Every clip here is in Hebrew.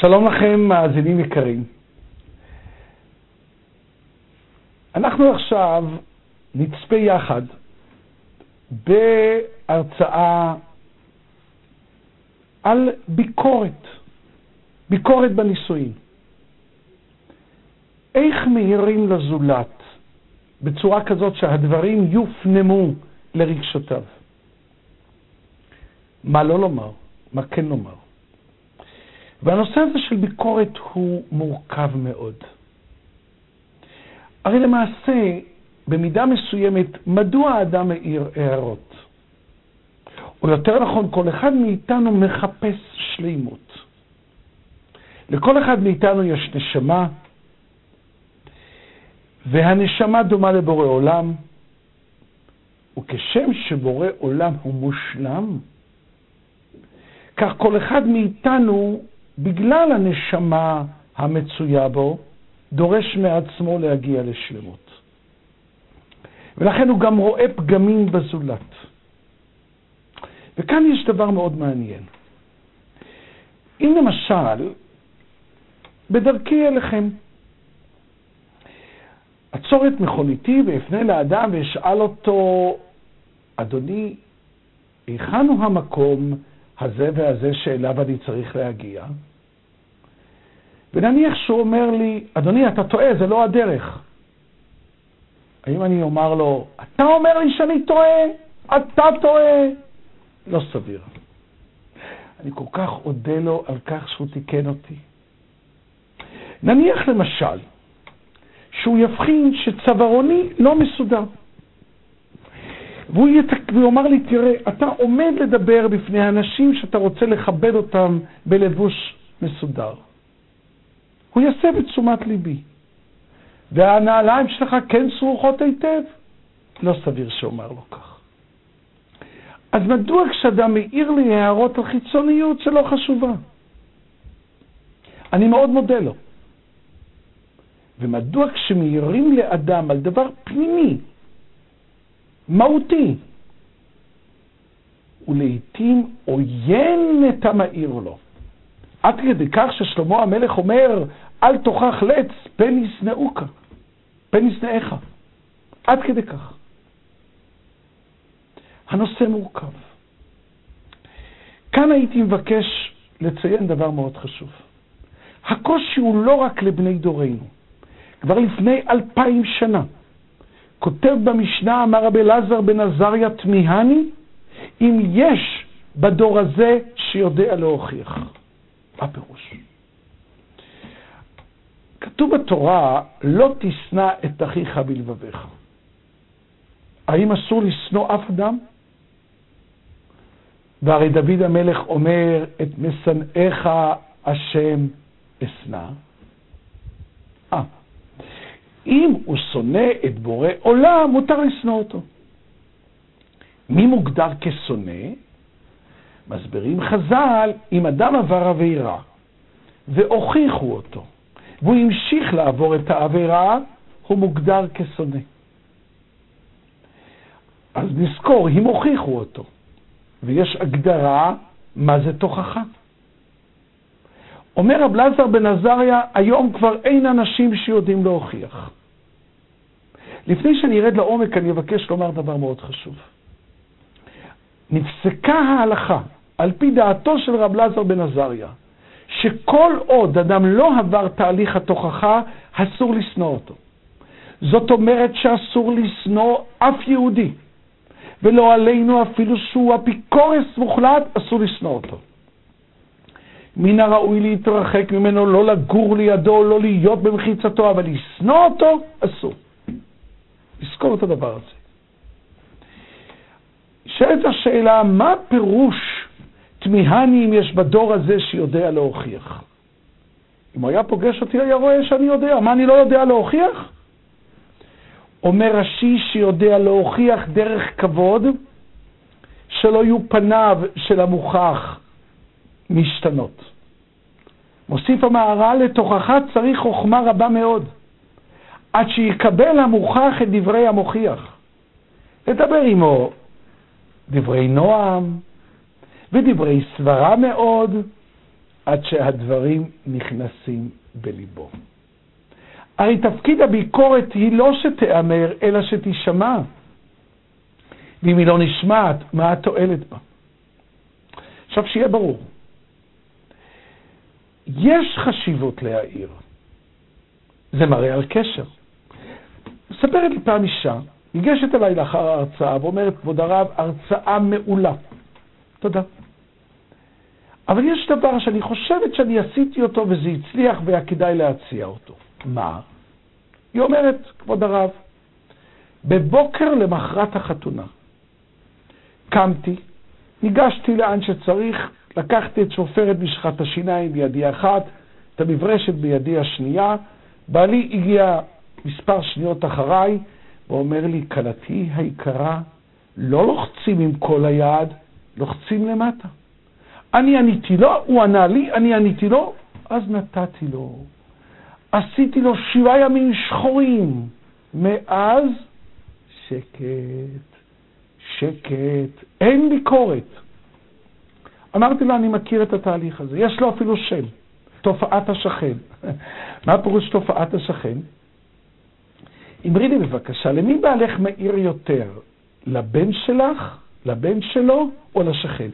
שלום לכם, מאזינים יקרים. אנחנו עכשיו נצפה יחד בהרצאה על ביקורת, ביקורת בנישואים. איך מהירים לזולת בצורה כזאת שהדברים יופנמו לרגשותיו. מה לא לומר, מה כן לומר. והנושא הזה של ביקורת הוא מורכב מאוד. הרי למעשה, במידה מסוימת, מדוע האדם מעיר הערות? או יותר נכון, כל אחד מאיתנו מחפש שלימות. לכל אחד מאיתנו יש נשמה, והנשמה דומה לבורא עולם, וכשם שבורא עולם הוא מושלם, כך כל אחד מאיתנו, בגלל הנשמה המצויה בו, דורש מעצמו להגיע לשלמות. ולכן הוא גם רואה פגמים בזולת. וכאן יש דבר מאוד מעניין. אם למשל, בדרכי אליכם, אעצור את מכוניתי ואפנה לאדם ואשאל אותו, אדוני, היכן הוא המקום הזה והזה שאליו אני צריך להגיע? ונניח שהוא אומר לי, אדוני, אתה טועה, זה לא הדרך. האם אני אומר לו, אתה אומר לי שאני טועה? אתה טועה? לא סביר. אני כל כך אודה לו על כך שהוא תיקן אותי. נניח למשל, שהוא יבחין שצווארוני לא מסודר. והוא, ית... והוא אמר לי, תראה, אתה עומד לדבר בפני אנשים שאתה רוצה לכבד אותם בלבוש מסודר. הוא יעשה בתשומת ליבי. והנעליים שלך כן סרוכות היטב? לא סביר שאומר לו כך. אז מדוע כשאדם מעיר לי הערות על חיצוניות שלא חשובה? אני מאוד מודה לו. ומדוע כשמעירים לאדם על דבר פנימי, מהותי, ולעיתים עוין את המעיר לו. עד כדי כך ששלמה המלך אומר, אל תוכח לץ, פן ישנאוך, פן ישנאיך. עד כדי כך. הנושא מורכב. כאן הייתי מבקש לציין דבר מאוד חשוב. הקושי הוא לא רק לבני דורנו. כבר לפני אלפיים שנה כותב במשנה, אמר רבי אלעזר בן עזריה, תמיהני אם יש בדור הזה שיודע להוכיח. מה פירוש? כתוב בתורה, לא תשנא את אחיך בלבביך. האם אסור לשנוא אף אדם? והרי דוד המלך אומר, את משנאיך השם אשנא. אה, אם הוא שונא את בורא עולם, מותר לשנוא אותו. מי מוגדר כשונא? מסבירים חז"ל, אם אדם עבר עבירה והוכיחו אותו, והוא המשיך לעבור את העבירה, הוא מוגדר כשונא. אז נזכור, אם הוכיחו אותו, ויש הגדרה מה זה תוכחה. אומר רב לזר בן עזריה, היום כבר אין אנשים שיודעים להוכיח. לפני שאני ארד לעומק, אני אבקש לומר דבר מאוד חשוב. נפסקה ההלכה, על פי דעתו של רב לזר בן עזריה, שכל עוד אדם לא עבר תהליך התוכחה, אסור לשנוא אותו. זאת אומרת שאסור לשנוא אף יהודי, ולא עלינו אפילו שהוא אפיקורס מוחלט, אסור לשנוא אותו. מן הראוי להתרחק ממנו, לא לגור לידו, לא להיות במחיצתו, אבל לשנוא אותו, אסור. לזכור את הדבר הזה. שואלת השאלה, מה פירוש תמיהני אם יש בדור הזה שיודע להוכיח? אם הוא היה פוגש אותי, היה רואה שאני יודע. מה, אני לא יודע להוכיח? אומר רש"י שיודע להוכיח דרך כבוד, שלא יהיו פניו של המוכח משתנות. מוסיף המהר"ל, לתוכחה צריך חוכמה רבה מאוד, עד שיקבל המוכח את דברי המוכיח. לדבר עמו דברי נועם ודברי סברה מאוד, עד שהדברים נכנסים בליבו. הרי תפקיד הביקורת היא לא שתיאמר, אלא שתישמע. ואם היא לא נשמעת, מה התועלת בה? עכשיו, שיהיה ברור, יש חשיבות להעיר. זה מראה על קשר. מספרת לי פעם אישה, ניגשת אליי לאחר ההרצאה ואומרת, כבוד הרב, הרצאה מעולה. תודה. אבל יש דבר שאני חושבת שאני עשיתי אותו וזה הצליח והיה כדאי להציע אותו. מה? היא אומרת, כבוד הרב, בבוקר למחרת החתונה, קמתי, ניגשתי לאן שצריך, לקחתי את שופרת משחת השיניים בידי אחת, את המברשת בידי השנייה, בעלי הגיע מספר שניות אחריי, ואומר לי, כלתי היקרה, לא לוחצים עם כל היד, לוחצים למטה. אני עניתי לו, הוא ענה לי, אני עניתי לו, אז נתתי לו. עשיתי לו שבעה ימים שחורים. מאז שקט, שקט, אין ביקורת. אמרתי לו, אני מכיר את התהליך הזה, יש לו אפילו שם, תופעת השכן. מה פירוש תופעת השכן? אמרי לי בבקשה, למי בעלך מאיר יותר? לבן שלך, לבן שלו או לשכן?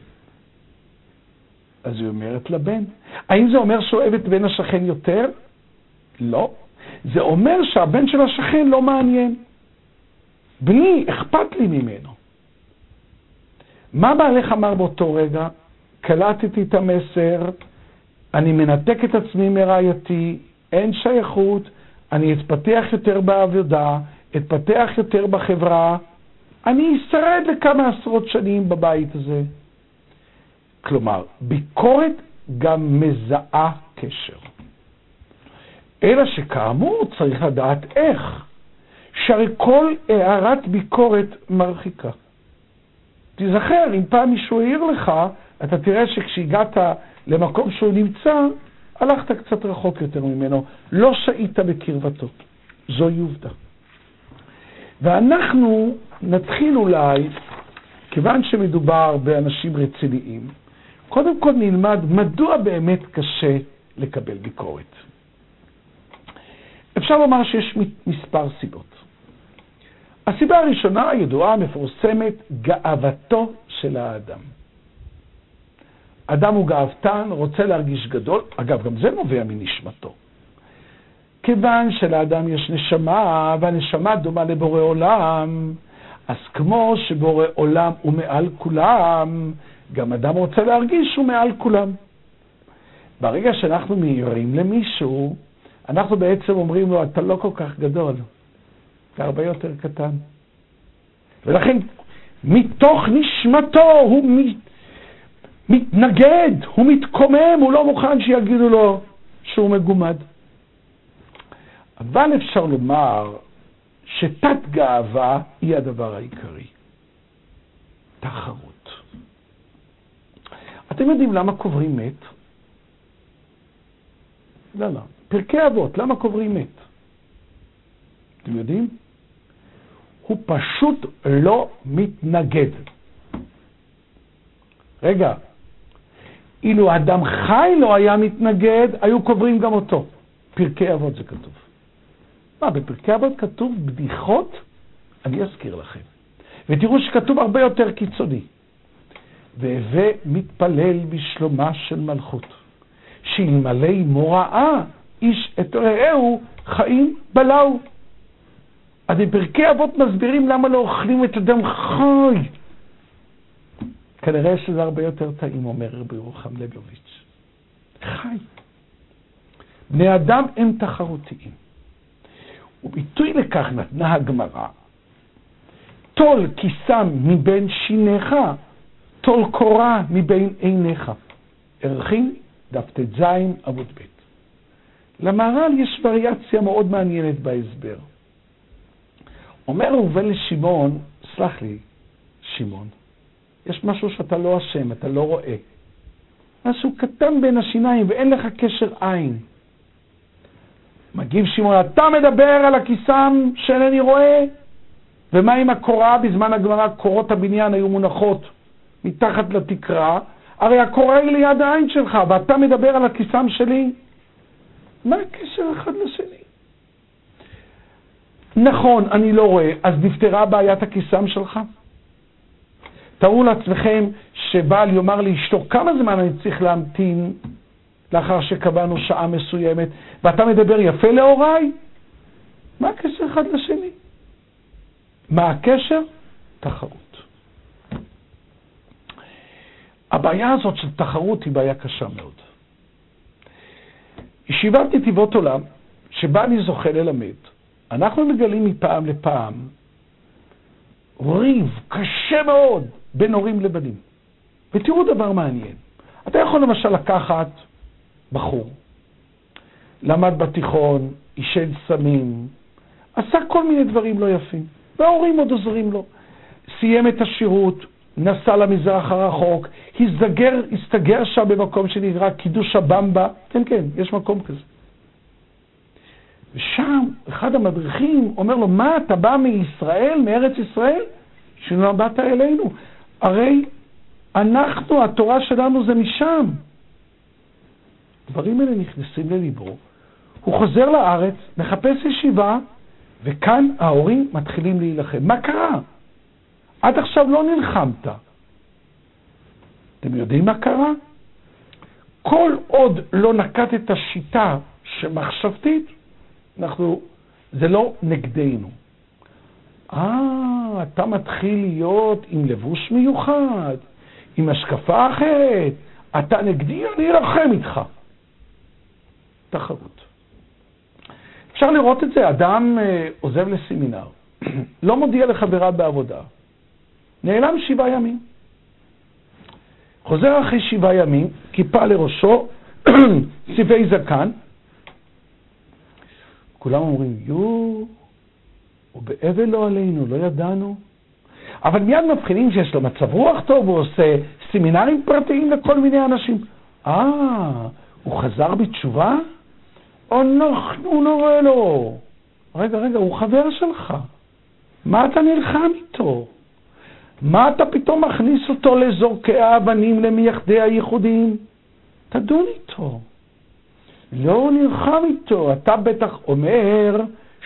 אז היא אומרת לבן. האם זה אומר שאוהב את בן השכן יותר? לא. זה אומר שהבן של השכן לא מעניין. בני, אכפת לי ממנו. מה בעלך אמר באותו רגע? קלטתי את המסר, אני מנתק את עצמי מרעייתי, אין שייכות, אני אתפתח יותר בעבודה, אתפתח יותר בחברה, אני אשרד לכמה עשרות שנים בבית הזה. כלומר, ביקורת גם מזהה קשר. אלא שכאמור צריך לדעת איך, שהרי כל הערת ביקורת מרחיקה. תיזכר, אם פעם מישהו העיר לך, אתה תראה שכשהגעת למקום שהוא נמצא, הלכת קצת רחוק יותר ממנו, לא שהית בקרבתו. זוהי עובדה. ואנחנו נתחיל אולי, כיוון שמדובר באנשים רציניים, קודם כל נלמד מדוע באמת קשה לקבל ביקורת. אפשר לומר שיש מספר סיבות. הסיבה הראשונה, הידועה, המפורסמת, גאוותו של האדם. אדם הוא גאוותן, רוצה להרגיש גדול, אגב, גם זה נובע מנשמתו. כיוון שלאדם יש נשמה, והנשמה דומה לבורא עולם, אז כמו שבורא עולם הוא מעל כולם, גם אדם רוצה להרגיש שהוא מעל כולם. ברגע שאנחנו מעירים למישהו, אנחנו בעצם אומרים לו, אתה לא כל כך גדול, אתה הרבה יותר קטן. ולכן, מתוך נשמתו הוא מתנגד, הוא מתקומם, הוא לא מוכן שיגידו לו שהוא מגומד. אבל אפשר לומר שתת גאווה היא הדבר העיקרי. תחרות. אתם יודעים למה קוברים מת? לא, לא. פרקי אבות, למה קוברים מת? אתם יודעים? הוא פשוט לא מתנגד. רגע, אילו אדם חי לא היה מתנגד, היו קוברים גם אותו. פרקי אבות זה כתוב. מה, בפרקי אבות כתוב בדיחות? אני אזכיר לכם. ותראו שכתוב הרבה יותר קיצוני. והווה מתפלל בשלומה של מלכות, שאלמלא מוראה איש את רעהו חיים בלעו. אז בפרקי אבות מסבירים למה לא אוכלים את אדם חי. כנראה שזה הרבה יותר טעים, אומר רבי ירוחם לביוביץ'. חי. בני אדם הם תחרותיים. וביטוי לכך נתנה הגמרא, טול כיסם מבין שיניך, טול קורה מבין עיניך. ערכין, דף ט"ז, עמוד ב'. למהר"ל יש וריאציה מאוד מעניינת בהסבר. אומר ראובן לשמעון, סלח לי, שמעון, יש משהו שאתה לא אשם, אתה לא רואה. משהו קטן בין השיניים ואין לך קשר עין. מגיב שמעון, אתה מדבר על הכיסם שאינני רואה? ומה עם הקורה? בזמן הגמרא קורות הבניין היו מונחות מתחת לתקרה, הרי הקורה היא ליד העין שלך, ואתה מדבר על הכיסם שלי? מה הקשר אחד לשני? נכון, אני לא רואה, אז נפתרה בעיית הכיסם שלך? תארו לעצמכם שבעל יאמר לאשתו, כמה זמן אני צריך להמתין לאחר שקבענו שעה מסוימת, ואתה מדבר יפה להוריי? מה הקשר אחד לשני? מה הקשר? תחרות. הבעיה הזאת של תחרות היא בעיה קשה מאוד. ישיבת נתיבות עולם, שבה אני זוכה ללמד, אנחנו מגלים מפעם לפעם ריב קשה מאוד בין הורים לבנים. ותראו דבר מעניין. אתה יכול למשל לקחת בחור, למד בתיכון, עישן סמים, עשה כל מיני דברים לא יפים, וההורים עוד עוזרים לו. סיים את השירות, נסע למזרח הרחוק, הסתגר, הסתגר שם במקום שנקרא קידוש הבמבה, כן, כן, יש מקום כזה. ושם אחד המדריכים אומר לו, מה, אתה בא מישראל, מארץ ישראל? שלא באת אלינו. הרי אנחנו, התורה שלנו זה משם. הדברים האלה נכנסים לליבו. הוא חוזר לארץ, מחפש ישיבה, וכאן ההורים מתחילים להילחם. מה קרה? עד עכשיו לא נלחמת. אתם יודעים מה קרה? כל עוד לא נקט את השיטה שמחשבתית, אנחנו, זה לא נגדנו. אה, אתה מתחיל להיות עם לבוש מיוחד, עם השקפה אחרת, אתה נגדי, אני אלחם איתך. תחרות. אפשר לראות את זה, אדם אה, עוזב לסמינר, לא מודיע לחברה בעבודה, נעלם שבעה ימים. חוזר אחרי שבעה ימים, כיפה לראשו, צבעי זקן. כולם אומרים, יואו, הוא באבל לא עלינו, לא ידענו. אבל מיד מבחינים שיש לו מצב רוח טוב, הוא עושה סמינרים פרטיים לכל מיני אנשים. אה, הוא חזר בתשובה? אנחנו נורא לו. רגע, רגע, הוא חבר שלך. מה אתה נלחם איתו? מה אתה פתאום מכניס אותו לזורקי האבנים, למייחדי הייחודים? תדון איתו. לא נלחם איתו. אתה בטח אומר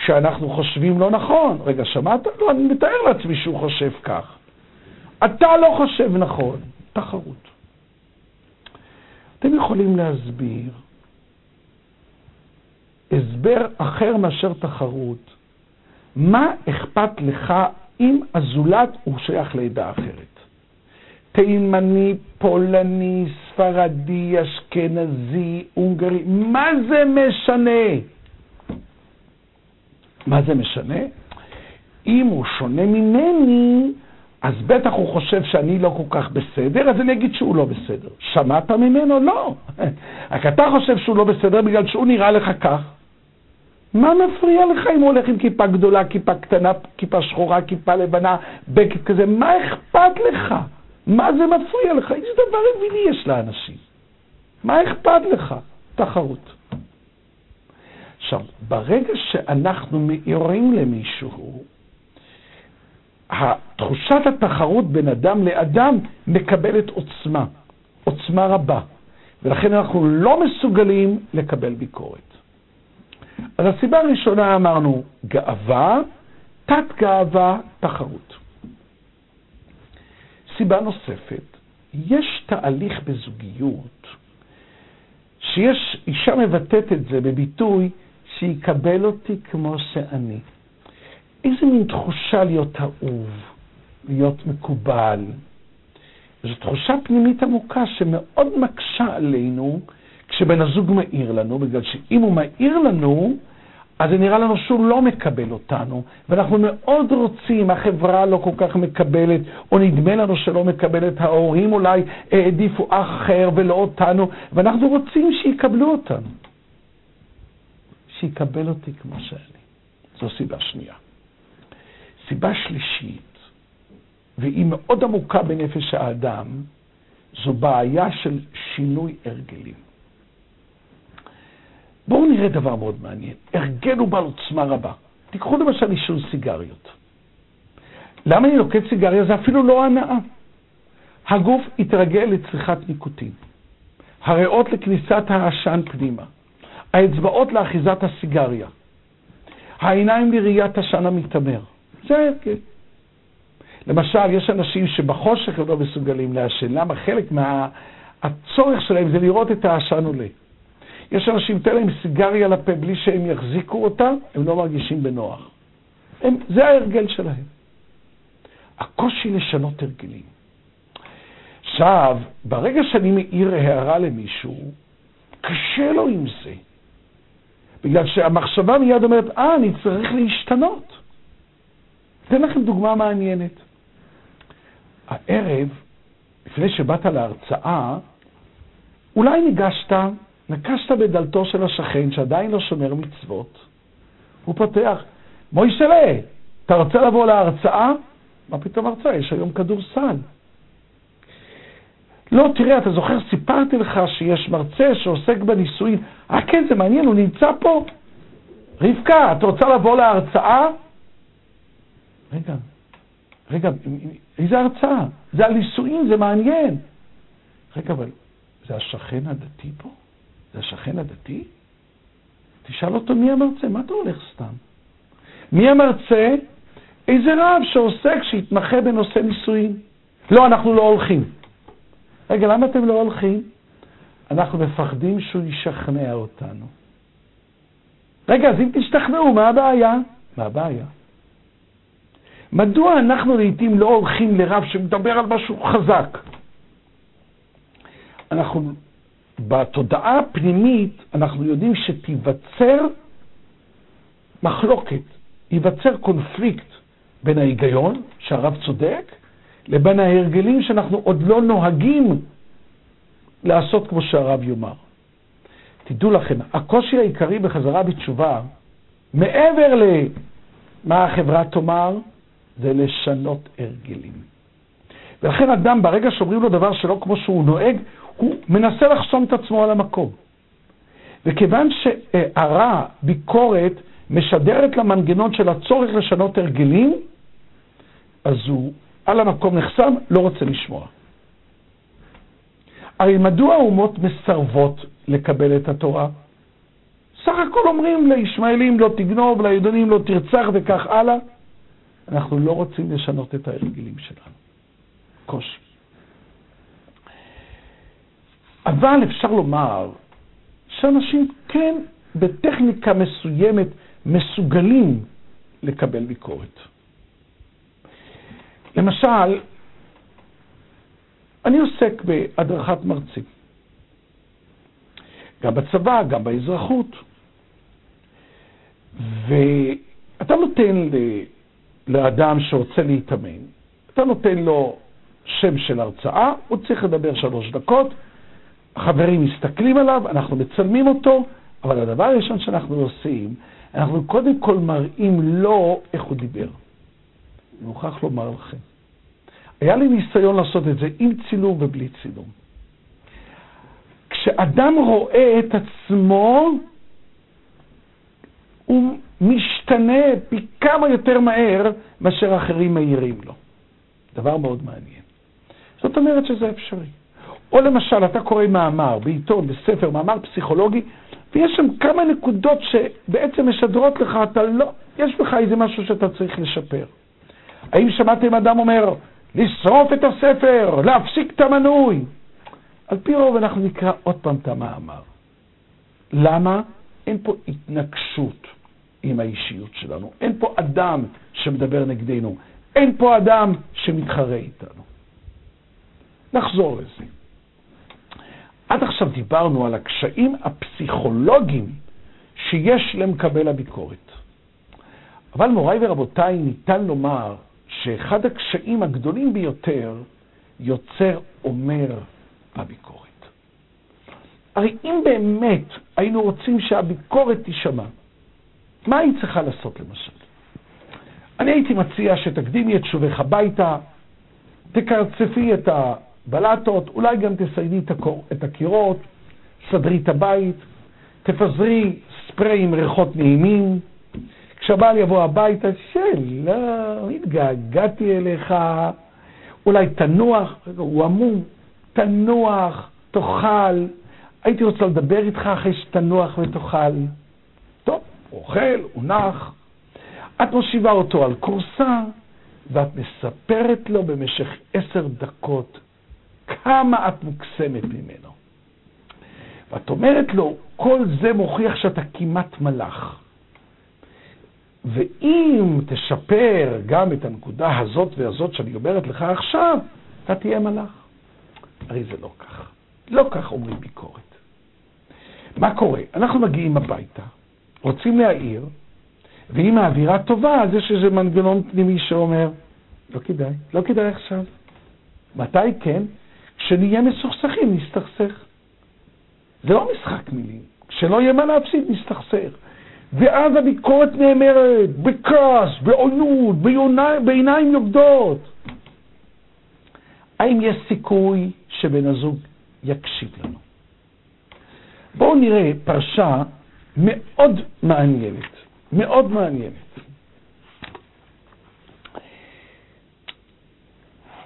שאנחנו חושבים לא נכון. רגע, שמעת? לא, אני מתאר לעצמי שהוא חושב כך. אתה לא חושב נכון. תחרות. אתם יכולים להסביר הסבר אחר מאשר תחרות. מה אכפת לך אם הזולת הוא שייך לעדה אחרת? תימני, פולני, ספרדי, אשכנזי, הונגרי, מה זה משנה? מה זה משנה? אם הוא שונה ממני, אז בטח הוא חושב שאני לא כל כך בסדר, אז אני אגיד שהוא לא בסדר. שמעת ממנו? לא. רק אתה חושב שהוא לא בסדר בגלל שהוא נראה לך כך. מה מפריע לך אם הוא הולך עם כיפה גדולה, כיפה קטנה, כיפה שחורה, כיפה לבנה, בקט כזה? מה אכפת לך? מה זה מפריע לך? איזה דבר אווילי יש לאנשים. מה אכפת לך? תחרות. עכשיו, ברגע שאנחנו יורים למישהו, תחושת התחרות בין אדם לאדם מקבלת עוצמה, עוצמה רבה, ולכן אנחנו לא מסוגלים לקבל ביקורת. אז הסיבה הראשונה אמרנו גאווה, תת-גאווה, תחרות. סיבה נוספת, יש תהליך בזוגיות שיש, אישה מבטאת את זה בביטוי שיקבל אותי כמו שאני. איזה מין תחושה להיות אהוב, להיות מקובל. זו תחושה פנימית עמוקה שמאוד מקשה עלינו כשבן הזוג מעיר לנו, בגלל שאם הוא מעיר לנו, אז זה נראה לנו שהוא לא מקבל אותנו, ואנחנו מאוד רוצים, החברה לא כל כך מקבלת, או נדמה לנו שלא מקבלת, ההורים אולי העדיפו אחר ולא אותנו, ואנחנו רוצים שיקבלו אותנו. שיקבל אותי כמו שאני. זו סיבה שנייה. סיבה שלישית, והיא מאוד עמוקה בנפש האדם, זו בעיה של שינוי הרגלים. בואו נראה דבר מאוד מעניין. הרגל הוא בעל עוצמה רבה. תיקחו למשל עישון סיגריות. למה אני לוקט סיגריה? זה אפילו לא הנאה. הגוף יתרגל לצריכת ניקוטין, הריאות לכניסת העשן פנימה, האצבעות לאחיזת הסיגריה, העיניים לראיית עשן המתעמר. זה ההרגל. למשל, יש אנשים שבחושך הם לא מסוגלים לעשן. למה? חלק מהצורך מה... שלהם זה לראות את העשן עולה. יש אנשים, תן להם סיגריה לפה בלי שהם יחזיקו אותה, הם לא מרגישים בנוח. הם, זה ההרגל שלהם. הקושי לשנות הרגלים. עכשיו, ברגע שאני מעיר הערה למישהו, קשה לו עם זה. בגלל שהמחשבה מיד אומרת, אה, אני צריך להשתנות. אתן לכם דוגמה מעניינת. הערב, לפני שבאת להרצאה, אולי ניגשת, נקשת בדלתו של השכן שעדיין לא שומר מצוות, הוא פותח, מוישלה, אתה רוצה לבוא להרצאה? מה פתאום הרצאה? יש היום כדורסל. לא, תראה, אתה זוכר, סיפרתי לך שיש מרצה שעוסק בנישואין. אה, כן, זה מעניין, הוא נמצא פה. רבקה, את רוצה לבוא להרצאה? רגע, רגע, איזה הרצאה? זה על נישואין, זה מעניין. רגע, אבל זה השכן הדתי פה? זה השכן הדתי? תשאל אותו מי המרצה, מה אתה הולך סתם? מי המרצה? איזה רב שעוסק, שהתמחה בנושא נישואין. לא, אנחנו לא הולכים. רגע, למה אתם לא הולכים? אנחנו מפחדים שהוא ישכנע אותנו. רגע, אז אם תשתכנעו, מה הבעיה? מה הבעיה? מדוע אנחנו לעיתים לא הולכים לרב שמדבר על משהו חזק? אנחנו, בתודעה הפנימית, אנחנו יודעים שתיווצר מחלוקת, ייווצר קונפליקט בין ההיגיון, שהרב צודק, לבין ההרגלים שאנחנו עוד לא נוהגים לעשות כמו שהרב יאמר. תדעו לכם, הקושי העיקרי בחזרה בתשובה, מעבר למה החברה תאמר, זה לשנות הרגלים. ולכן אדם, ברגע שאומרים לו דבר שלא כמו שהוא נוהג, הוא מנסה לחסום את עצמו על המקום. וכיוון שהרע, ביקורת, משדרת למנגנון של הצורך לשנות הרגלים, אז הוא על המקום נחסם, לא רוצה לשמוע. הרי מדוע האומות מסרבות לקבל את התורה? סך הכל אומרים לישמעאלים לא תגנוב, ליהודונים לא תרצח וכך הלאה. אנחנו לא רוצים לשנות את ההרגלים שלנו. קושי. אבל אפשר לומר שאנשים כן, בטכניקה מסוימת, מסוגלים לקבל ביקורת. למשל, אני עוסק בהדרכת מרצים, גם בצבא, גם באזרחות, ואתה נותן לאדם שרוצה להתאמן, אתה נותן לו שם של הרצאה, הוא צריך לדבר שלוש דקות, החברים מסתכלים עליו, אנחנו מצלמים אותו, אבל הדבר הראשון שאנחנו עושים, אנחנו קודם כל מראים לו איך הוא דיבר. אני מוכרח לומר לכם. היה לי ניסיון לעשות את זה עם צילום ובלי צילום. כשאדם רואה את עצמו, הוא משתנה פי כמה יותר מהר מאשר אחרים מעירים לו. דבר מאוד מעניין. זאת אומרת שזה אפשרי. או למשל, אתה קורא מאמר בעיתון, בספר, מאמר פסיכולוגי, ויש שם כמה נקודות שבעצם משדרות לך, אתה לא, יש בך איזה משהו שאתה צריך לשפר. האם שמעתם אדם אומר, לשרוף את הספר, להפסיק את המנוי? על פי רוב אנחנו נקרא עוד פעם את המאמר. למה? אין פה התנגשות עם האישיות שלנו. אין פה אדם שמדבר נגדנו. אין פה אדם שמתחרה איתנו. נחזור לזה. עד עכשיו דיברנו על הקשיים הפסיכולוגיים שיש למקבל הביקורת. אבל מוריי ורבותיי, ניתן לומר שאחד הקשיים הגדולים ביותר יוצר אומר הביקורת. הרי אם באמת היינו רוצים שהביקורת תישמע, מה היא צריכה לעשות למשל? אני הייתי מציע שתקדימי את שובך הביתה, תקרצפי את הבלטות, אולי גם תסיידי את הקירות, סדרי את הבית, תפזרי ספרי עם ריחות נעימים, כשהבעל יבוא הביתה, שלום, התגעגעתי אליך. אולי תנוח, הוא עמום, תנוח, תאכל. הייתי רוצה לדבר איתך אחרי שתנוח ותאכל. טוב, הוא אוכל, הוא נח. את מושיבה אותו על כורסה, ואת מספרת לו במשך עשר דקות כמה את מוקסמת ממנו. ואת אומרת לו, כל זה מוכיח שאתה כמעט מלאך. ואם תשפר גם את הנקודה הזאת והזאת שאני אומרת לך עכשיו, אתה תהיה מלאך. הרי זה לא כך. לא כך אומרים ביקורת. מה קורה? אנחנו מגיעים הביתה, רוצים להעיר, ואם האווירה טובה, אז יש איזה מנגנון פנימי שאומר, לא כדאי, לא כדאי עכשיו. מתי כן? כשנהיה מסוכסכים, נסתכסך. זה לא משחק מילים. כשלא יהיה מה להפסיד, נסתכסך. ואז הביקורת נאמרת בכעס, בעוינות, בעיניים יוקדות. האם יש סיכוי שבן הזוג יקשיב לנו? בואו נראה פרשה מאוד מעניינת, מאוד מעניינת.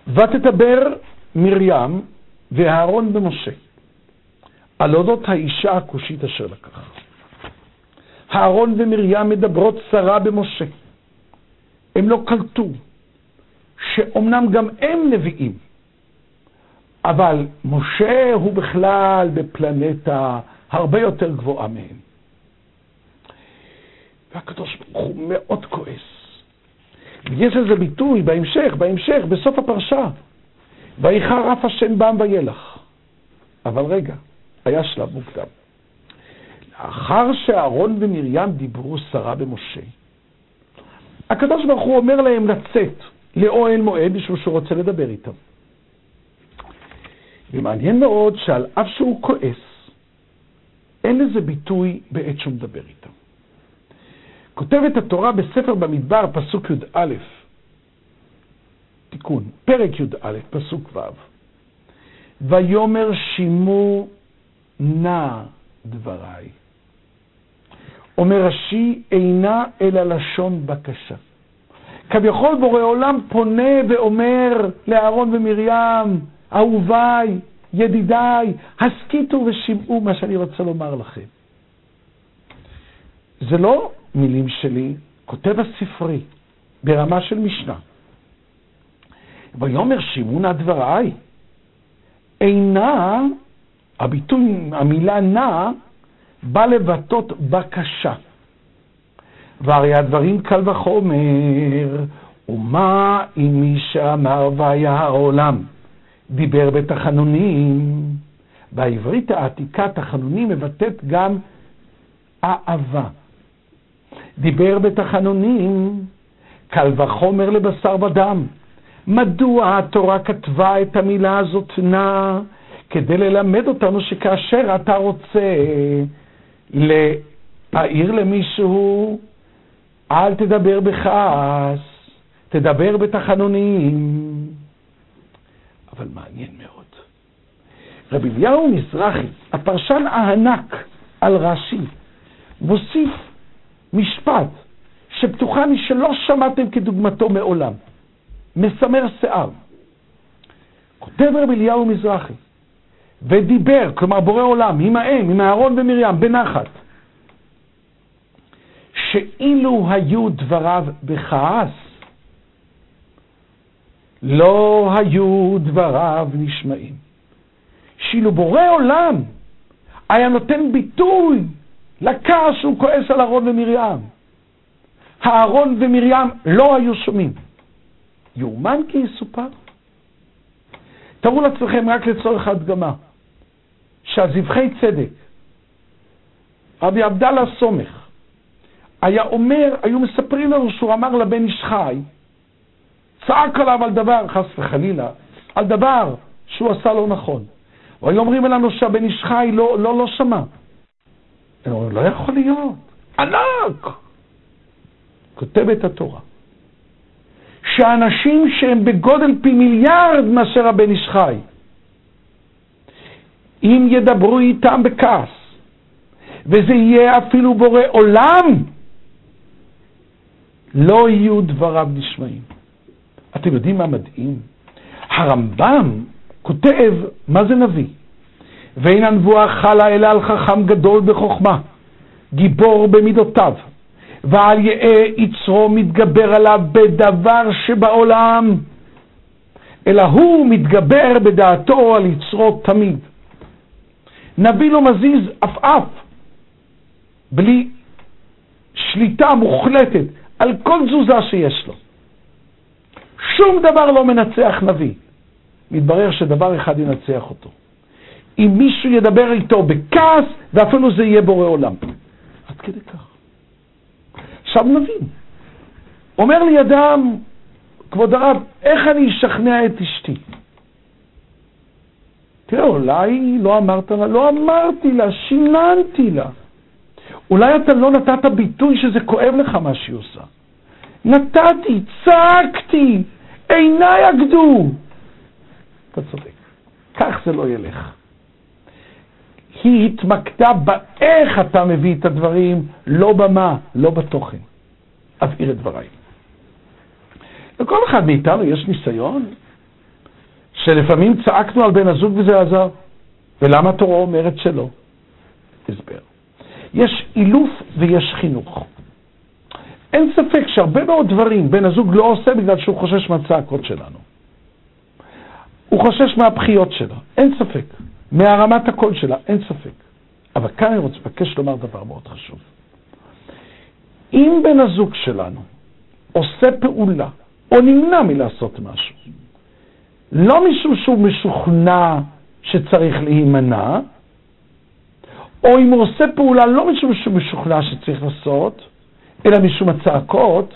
ותדבר מרים ואהרון במשה על אודות האישה הכושית אשר לקח. אהרון ומרים מדברות שרה במשה. הם לא קלטו שאומנם גם הם נביאים, אבל משה הוא בכלל בפלנטה הרבה יותר גבוהה מהם. והקדוש ברוך הוא מאוד כועס. ויש לזה ביטוי בהמשך, בהמשך, בסוף הפרשה. ויחר אף השם בם וילך. אבל רגע, היה שלב מוקדם. לאחר שאהרון ומרים דיברו שרה במשה, הקדוש ברוך הוא אומר להם לצאת לאוהל מועד בשביל שהוא רוצה לדבר איתם. ומעניין מאוד שעל אף שהוא כועס, אין לזה ביטוי בעת שהוא מדבר איתם. כותבת התורה בספר במדבר, פסוק י"א, תיקון, פרק י"א, פסוק ו', ויאמר שימו נא דבריי. אומר רש"י, אינה אלא לשון בקשה. כביכול בורא עולם פונה ואומר לאהרון ומרים, אהוביי, ידידיי, הסכיתו ושמעו מה שאני רוצה לומר לכם. זה לא מילים שלי, כותב הספרי, ברמה של משנה. ויאמר שמעו נא דבריי, אינה, הביטוי, המילה נא, בא לבטאות בקשה. והרי הדברים קל וחומר, ומה אם מי שאמר והיה העולם, דיבר בתחנונים. בעברית העתיקה תחנונים מבטאת גם אהבה. דיבר בתחנונים, קל וחומר לבשר ודם. מדוע התורה כתבה את המילה הזאת נא? כדי ללמד אותנו שכאשר אתה רוצה להעיר למישהו, אל תדבר בכעס, תדבר בתחנונים. אבל מעניין מאוד. רבי אליהו מזרחי, הפרשן הענק על רש"י, מוסיף משפט שפתוחני שלא שמעתם כדוגמתו מעולם. מסמר שיער. כותב רבי אליהו מזרחי, ודיבר, כלומר בורא עולם, עם האם, עם אהרון ומרים, בנחת, שאילו היו דבריו בכעס, לא היו דבריו נשמעים. שאילו בורא עולם היה נותן ביטוי לכעס שהוא כועס על אהרון ומרים, אהרון ומרים לא היו שומעים. יאומן כי יסופר? תארו לעצמכם רק לצורך ההדגמה. שהזבחי צדק, רבי עבדאללה סומך, היה אומר, היו מספרים לנו שהוא אמר לבן איש חי, צעק עליו על דבר, חס וחלילה, על דבר שהוא עשה לא נכון. והיו אומרים לנו שהבן איש חי לא, לא, לא שמע. הם אומרים, לא יכול להיות, ענק! כותבת התורה, שאנשים שהם בגודל פי מיליארד מאשר הבן איש חי, אם ידברו איתם בכעס, וזה יהיה אפילו בורא עולם, לא יהיו דבריו נשמעים. אתם יודעים מה מדהים? הרמב"ם כותב מה זה נביא. ואין הנבואה חלה אלא על חכם גדול בחוכמה, גיבור במידותיו, ועל יאה יצרו מתגבר עליו בדבר שבעולם, אלא הוא מתגבר בדעתו על יצרו תמיד. נביא לא מזיז עפעף, בלי שליטה מוחלטת על כל תזוזה שיש לו. שום דבר לא מנצח נביא. מתברר שדבר אחד ינצח אותו. אם מישהו ידבר איתו בכעס, ואפילו זה יהיה בורא עולם. עד כדי כך. עכשיו נבין. אומר לי אדם, כבוד הרב, איך אני אשכנע את אשתי? תראה, אולי לא אמרת לה, לא אמרתי לה, שיננתי לה. אולי אתה לא נתת ביטוי שזה כואב לך מה שהיא עושה. נתתי, צעקתי, עיניי אגדו. אתה צודק, כך זה לא ילך. היא התמקדה באיך אתה מביא את הדברים, לא במה, לא בתוכן. אבהיר את דבריי. לכל אחד מאיתנו יש ניסיון שלפעמים צעקנו על בן הזוג וזה עזר. ולמה התורה אומרת שלא? הסבר. יש אילוף ויש חינוך. אין ספק שהרבה מאוד דברים בן הזוג לא עושה בגלל שהוא חושש מהצעקות שלנו. הוא חושש מהבכיות שלה, אין ספק. מהרמת הקול שלה, אין ספק. אבל כאן אני רוצה לבקש לומר דבר מאוד חשוב. אם בן הזוג שלנו עושה פעולה או נמנע מלעשות משהו, לא משום שהוא משוכנע שצריך להימנע, או אם הוא עושה פעולה לא משום שהוא משוכנע שצריך לעשות, אלא משום הצעקות,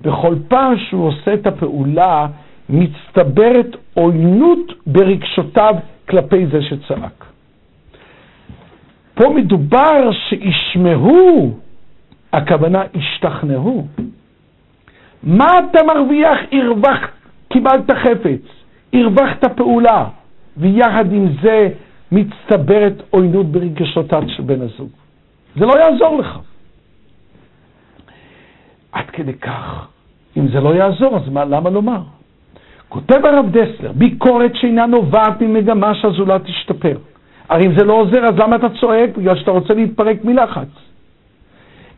בכל פעם שהוא עושה את הפעולה, מצטברת עוינות ברגשותיו כלפי זה שצעק. פה מדובר שישמעו, הכוונה השתכנעו. מה אתה מרוויח? הרווחת, קיבלת חפץ, הרווחת פעולה, ויחד עם זה מצטברת עוינות ברגשותיו של בן הזוג. זה לא יעזור לך. עד כדי כך, אם זה לא יעזור, אז מה, למה לומר? כותב הרב דסלר, ביקורת שאינה נובעת ממגמה שהזולת תשתפר. הרי אם זה לא עוזר, אז למה אתה צועק? בגלל שאתה רוצה להתפרק מלחץ.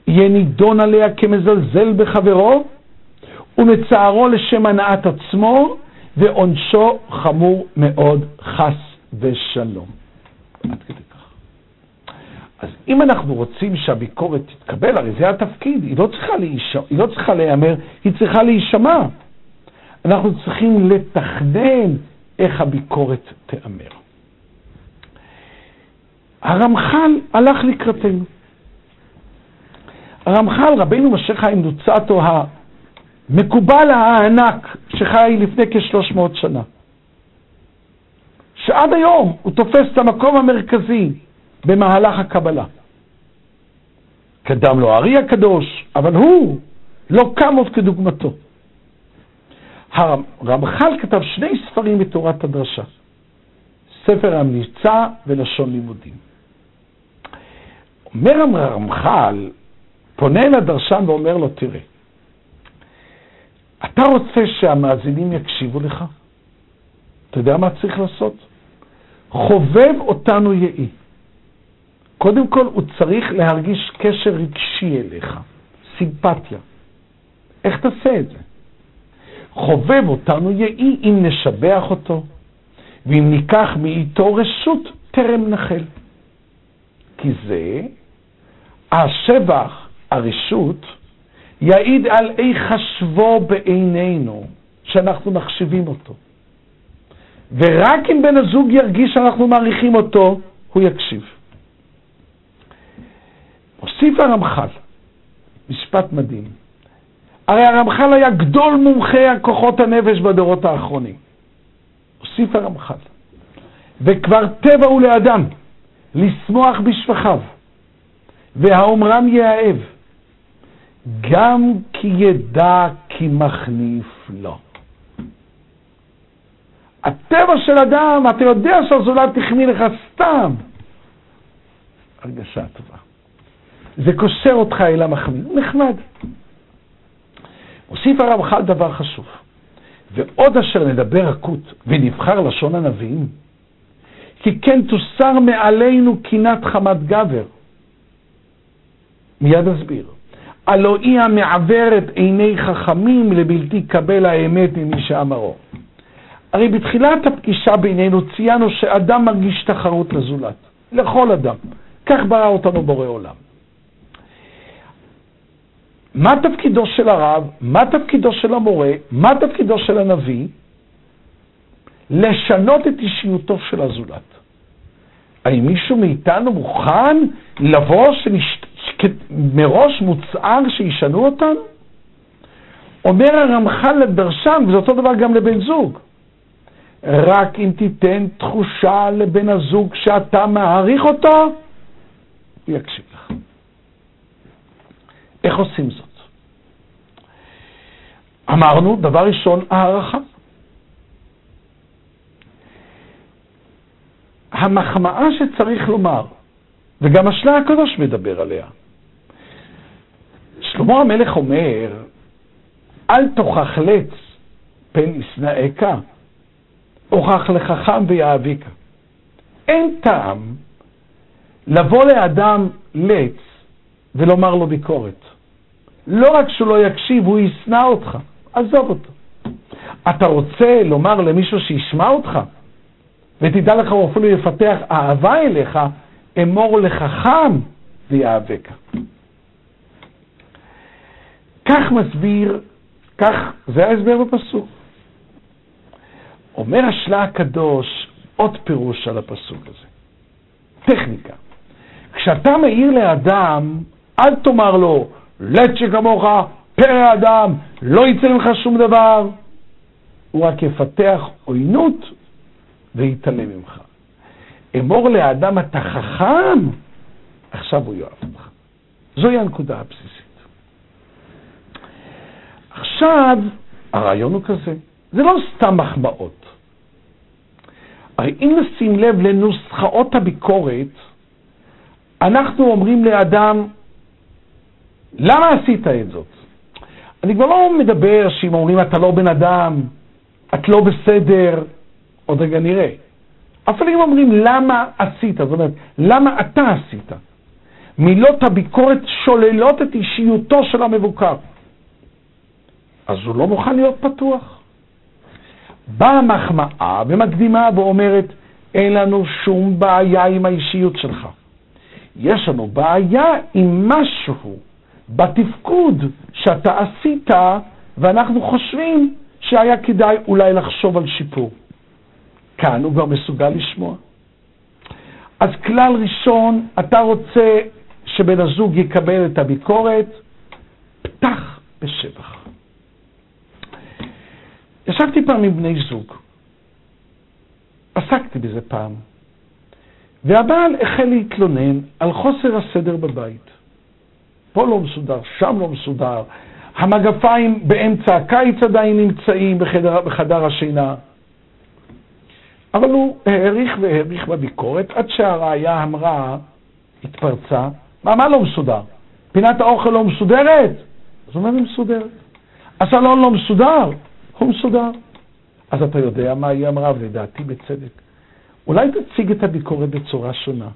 יהיה נידון עליה כמזלזל בחברו, ומצערו לשם הנעת עצמו, ועונשו חמור מאוד, חס ושלום. עד כדי כך. אז אם אנחנו רוצים שהביקורת תתקבל, הרי זה התפקיד, היא לא צריכה, להישמע, היא לא צריכה להיאמר, היא צריכה להישמע. אנחנו צריכים לתכנן איך הביקורת תיאמר. הרמח"ל הלך לקראתנו. הרמח"ל, רבינו משה חיים דוצטו המקובל הענק שחי לפני כ-300 שנה, שעד היום הוא תופס את המקום המרכזי במהלך הקבלה. קדם לו הארי הקדוש, אבל הוא לא קם עוד כדוגמתו. הרמח"ל כתב שני ספרים בתורת הדרשה, ספר המבצע ולשון לימודים. אומר הרמח"ל, פונה אל הדרשן ואומר לו, תראה, אתה רוצה שהמאזינים יקשיבו לך? אתה יודע מה צריך לעשות? חובב אותנו יהי. קודם כל, הוא צריך להרגיש קשר רגשי אליך, סימפתיה. איך תעשה את זה? חובב אותנו יהי אם נשבח אותו, ואם ניקח מאיתו רשות טרם נחל. כי זה, השבח, הרשות, יעיד על איך חשבו בעינינו, שאנחנו מחשיבים אותו. ורק אם בן הזוג ירגיש שאנחנו מעריכים אותו, הוא יקשיב. הוסיף הרמח"ל, משפט מדהים. הרי הרמח"ל היה גדול מומחי הכוחות הנפש בדורות האחרונים. הוסיף הרמח"ל, וכבר טבע הוא לאדם לשמוח בשפחיו, והאומרם יאהב, גם כי ידע כי מחניף לו. הטבע של אדם, אתה יודע שהזולת החמיא לך סתם. הרגשה טובה. זה קושר אותך אל המחמיא, נחמד. הוסיף הרמח"ל דבר חשוב. ועוד אשר נדבר רכות ונבחר לשון הנביאים, כי כן תוסר מעלינו קינת חמת גבר. מיד אסביר. הלא היא המעוורת עיני חכמים לבלתי קבל האמת ממי שאמרו. הרי בתחילת הפגישה בינינו ציינו שאדם מרגיש תחרות לזולת, לכל אדם. כך ברא אותנו בורא עולם. מה תפקידו של הרב? מה תפקידו של המורה? מה תפקידו של הנביא? לשנות את אישיותו של הזולת. האם מישהו מאיתנו מוכן לבוא שנש... מראש מוצהר שישנו אותנו? אומר הרמח"ל לדרשן, וזה אותו דבר גם לבן זוג, רק אם תיתן תחושה לבן הזוג שאתה מעריך אותו, הוא יקשיב לך. איך עושים זאת? אמרנו, דבר ראשון, הערכה. המחמאה שצריך לומר, וגם השלה הקדוש מדבר עליה. שלמה המלך אומר, אל תוכח לץ פן ישנאך, הוכח לחכם ויאביקה. אין טעם לבוא לאדם לץ ולומר לו ביקורת. לא רק שהוא לא יקשיב, הוא ישנא אותך. עזוב אותו. אתה רוצה לומר למישהו שישמע אותך, ותדע לך, הוא אפילו יפתח אהבה אליך, אמור לחכם ויאבקה. כך מסביר, כך, זה ההסבר בפסוק. אומר השלה הקדוש עוד פירוש על הפסוק הזה. טכניקה. כשאתה מעיר לאדם, אל תאמר לו, לט שכמוך, פרא אדם, לא יצא ממך שום דבר. הוא רק יפתח עוינות ויתעלם ממך. אמור לאדם אתה חכם, עכשיו הוא יאהב אותך. זוהי הנקודה הבסיסית. עכשיו, הרעיון הוא כזה, זה לא סתם מחמאות. הרי אם נשים לב לנוסחאות הביקורת, אנחנו אומרים לאדם, למה עשית את זאת? אני כבר לא מדבר שאם אומרים אתה לא בן אדם, את לא בסדר, עוד רגע נראה. אפילו אם אומרים למה עשית, זאת אומרת, למה אתה עשית? מילות הביקורת שוללות את אישיותו של המבוקר. אז הוא לא מוכן להיות פתוח. באה מחמאה ומקדימה ואומרת, אין לנו שום בעיה עם האישיות שלך. יש לנו בעיה עם משהו בתפקוד שאתה עשית, ואנחנו חושבים שהיה כדאי אולי לחשוב על שיפור. כאן הוא כבר מסוגל לשמוע. אז כלל ראשון, אתה רוצה שבן הזוג יקבל את הביקורת, פתח בשבח. ישבתי פעם עם בני זוג, עסקתי בזה פעם, והבעל החל להתלונן על חוסר הסדר בבית. פה לא מסודר, שם לא מסודר, המגפיים באמצע הקיץ עדיין נמצאים בחדר, בחדר השינה. אבל הוא העריך והעריך בביקורת עד שהראיה אמרה, התפרצה, מה, מה לא מסודר? פינת האוכל לא מסודרת? אז הוא אומר, היא מסודרת. הסלון לא מסודר? הוא מסודר. אז אתה יודע מה היא אמרה, ולדעתי בצדק. אולי תציג את הביקורת בצורה שונה.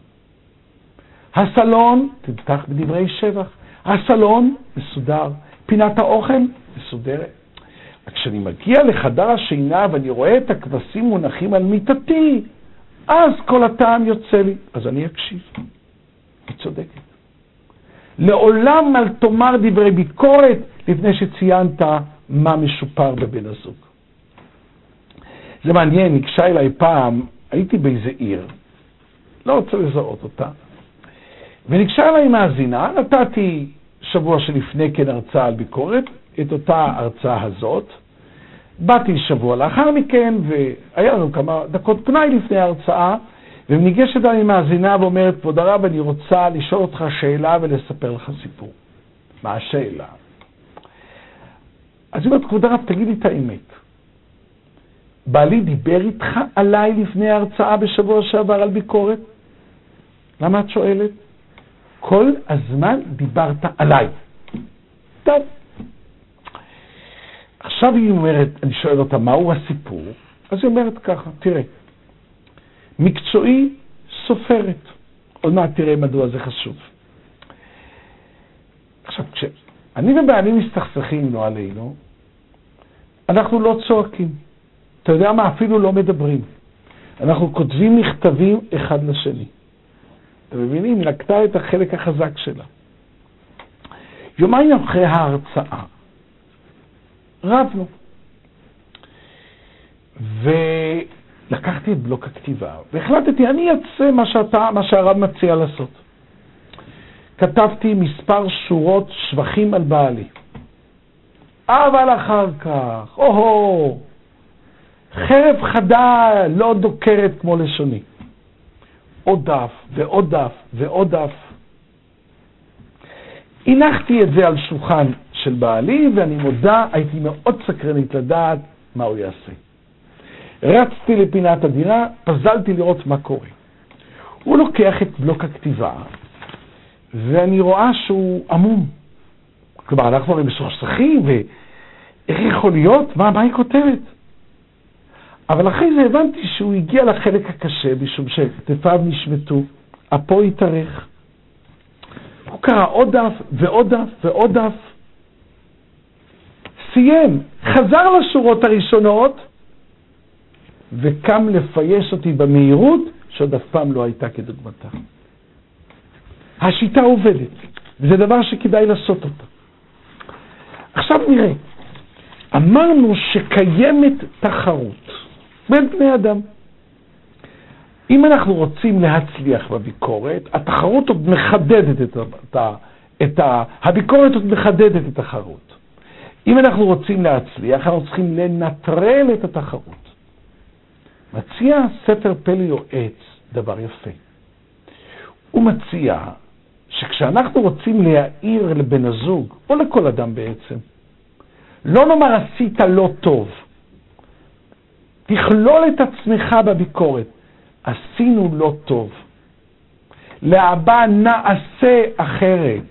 הסלון, תפתח בדברי שבח, הסלון מסודר, פינת האוכל מסודרת. כשאני מגיע לחדר השינה ואני רואה את הכבשים מונחים על מיטתי, אז כל הטעם יוצא לי. אז אני אקשיב. היא צודקת. לעולם אל תאמר דברי ביקורת לפני שציינת מה משופר בבן הזוג. זה מעניין, ניגשה אליי פעם, הייתי באיזה עיר, לא רוצה לזהות אותה, וניגשה אליי מאזינה, נתתי שבוע שלפני כן הרצאה על ביקורת, את אותה הרצאה הזאת. באתי שבוע לאחר מכן, והיה לנו כמה דקות פנאי לפני ההרצאה, וניגשת אליי מאזינה ואומרת, כבוד הרב, אני רוצה לשאול אותך שאלה ולספר לך סיפור. מה השאלה? אז היא אומרת, כבוד הרב, תגיד לי את האמת. בעלי דיבר איתך עליי לפני ההרצאה בשבוע שעבר על ביקורת? למה את שואלת? כל הזמן דיברת עליי. טוב. עכשיו היא אומרת, אני שואל אותה, מהו הסיפור? אז היא אומרת ככה, תראה, מקצועי, סופרת. עוד מעט תראה מדוע זה חשוב. עכשיו, כשאני ובעלים מסתכסכים, לא עלינו, אנחנו לא צועקים. אתה יודע מה? אפילו לא מדברים. אנחנו כותבים מכתבים אחד לשני. אתם מבינים? היא לקטה את החלק החזק שלה. יומיים אחרי ההרצאה, רבנו. ולקחתי את בלוק הכתיבה, והחלטתי, אני אעשה מה, מה שהרב מציע לעשות. כתבתי מספר שורות שבחים על בעלי. אבל אחר כך, או-הו, חרב חדה לא דוקרת כמו לשוני. עוד דף ועוד דף ועוד דף. הנחתי את זה על שולחן של בעלי, ואני מודה, הייתי מאוד סקרנית לדעת מה הוא יעשה. רצתי לפינת הדירה, פזלתי לראות מה קורה. הוא לוקח את בלוק הכתיבה, ואני רואה שהוא עמום. כלומר, אנחנו הרי מסוכסכים, ואיך יכול להיות? מה, מה היא כותבת? אבל אחרי זה הבנתי שהוא הגיע לחלק הקשה, משום שכתפיו נשמטו, אפו התארך. הוא קרא עוד דף ועוד דף ועוד דף. סיים, חזר לשורות הראשונות, וקם לפייס אותי במהירות שעוד אף פעם לא הייתה כדוגמתה. השיטה עובדת, וזה דבר שכדאי לעשות אותה. עכשיו נראה, אמרנו שקיימת תחרות בין בני אדם. אם אנחנו רוצים להצליח בביקורת, התחרות עוד מחדדת את, את, את ה... הביקורת עוד מחדדת את התחרות. אם אנחנו רוצים להצליח, אנחנו צריכים לנטרל את התחרות. מציע ספר פלא יועץ דבר יפה. הוא מציע שכשאנחנו רוצים להעיר לבן הזוג, או לכל אדם בעצם, לא נאמר עשית לא טוב, תכלול את עצמך בביקורת. עשינו לא טוב. להבא נעשה אחרת.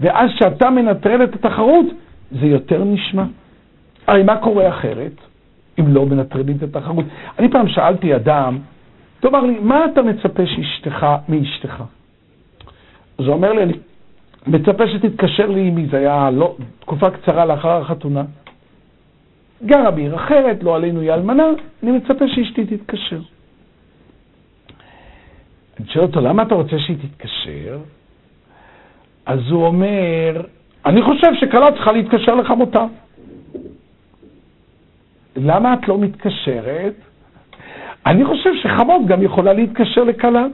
ואז כשאתה מנטרל את התחרות, זה יותר נשמע. הרי מה קורה אחרת, אם לא מנטרלים את התחרות? אני פעם שאלתי אדם, תאמר לי, מה אתה מצפה שאשתך, מאשתך? אז הוא אומר לי, אני מצפה שתתקשר לאמי, זה היה לא, תקופה קצרה לאחר החתונה. גרה בעיר אחרת, לא עלינו היא אלמנה, אני מצפה שאשתי תתקשר. אני שואל אותו, למה אתה רוצה שהיא תתקשר? אז הוא אומר, אני חושב שכלה צריכה להתקשר לחמותה. למה את לא מתקשרת? אני חושב שחמות גם יכולה להתקשר לכלה.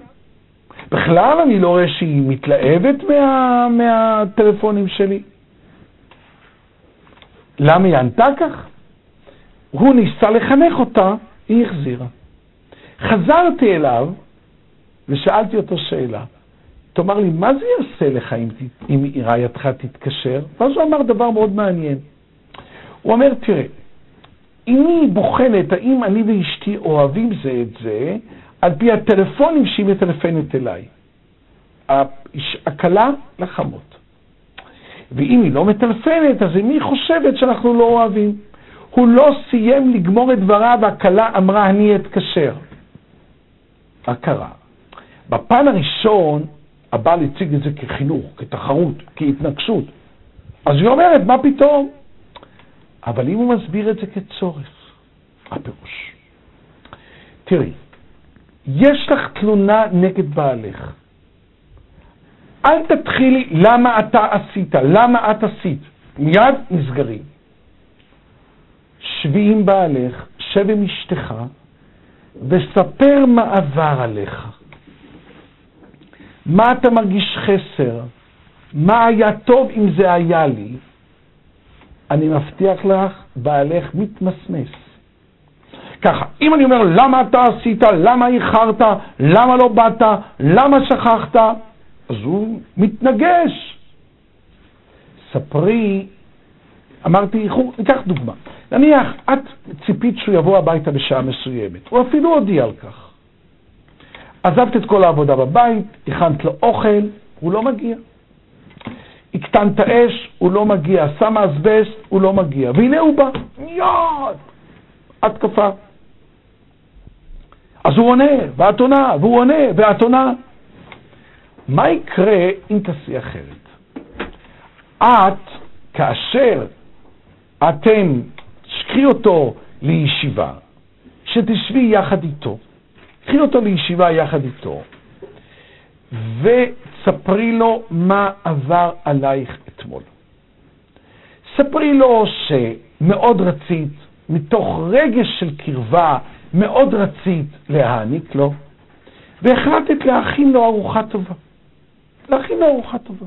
בכלל אני לא רואה שהיא מתלהבת מה, מהטלפונים שלי. למה היא ענתה כך? הוא ניסה לחנך אותה, היא החזירה. חזרתי אליו ושאלתי אותו שאלה. תאמר לי, מה זה יעשה לך אם, אם רעייתך תתקשר? ואז הוא אמר דבר מאוד מעניין. הוא אומר, תראה, אם היא בוחנת האם אני ואשתי אוהבים זה את זה, על פי הטלפונים שהיא מטלפנת אליי. הכלה לחמות. ואם היא לא מטלפנת, אז אם היא חושבת שאנחנו לא אוהבים. הוא לא סיים לגמור את דבריו, והכלה אמרה, אני אתקשר. מה קרה? בפן הראשון, הבעל הציג את זה כחינוך, כתחרות, כהתנגשות. אז היא אומרת, מה פתאום? אבל אם הוא מסביר את זה כצורך, הפירוש. תראי, יש לך תלונה נגד בעלך. אל תתחילי למה אתה עשית, למה את עשית. מיד נסגרים. שבי עם בעלך, שב עם אשתך, וספר מה עבר עליך. מה אתה מרגיש חסר? מה היה טוב אם זה היה לי? אני מבטיח לך, בעלך מתמסמס. ככה, אם אני אומר, למה אתה עשית, למה איחרת, למה לא באת, למה שכחת, אז הוא מתנגש. ספרי, אמרתי, ניקח דוגמה. נניח, את ציפית שהוא יבוא הביתה בשעה מסוימת, הוא אפילו הודיע על כך. עזבת את כל העבודה בבית, הכנת לו אוכל, הוא לא מגיע. הקטנת אש, הוא לא מגיע, שם אסבסט, הוא לא מגיע. והנה הוא בא, מיד, התקפה. אז הוא עונה, ואת עונה, והוא עונה, ואת עונה. מה יקרה אם תעשי אחרת? את, כאשר אתם, שקחי אותו לישיבה, שתשבי יחד איתו, קחי אותו לישיבה יחד איתו, וספרי לו מה עבר עלייך אתמול. ספרי לו שמאוד רצית, מתוך רגש של קרבה, מאוד רצית להעניק לו, והחלטת להכין לו ארוחה טובה. להכין לו ארוחה טובה.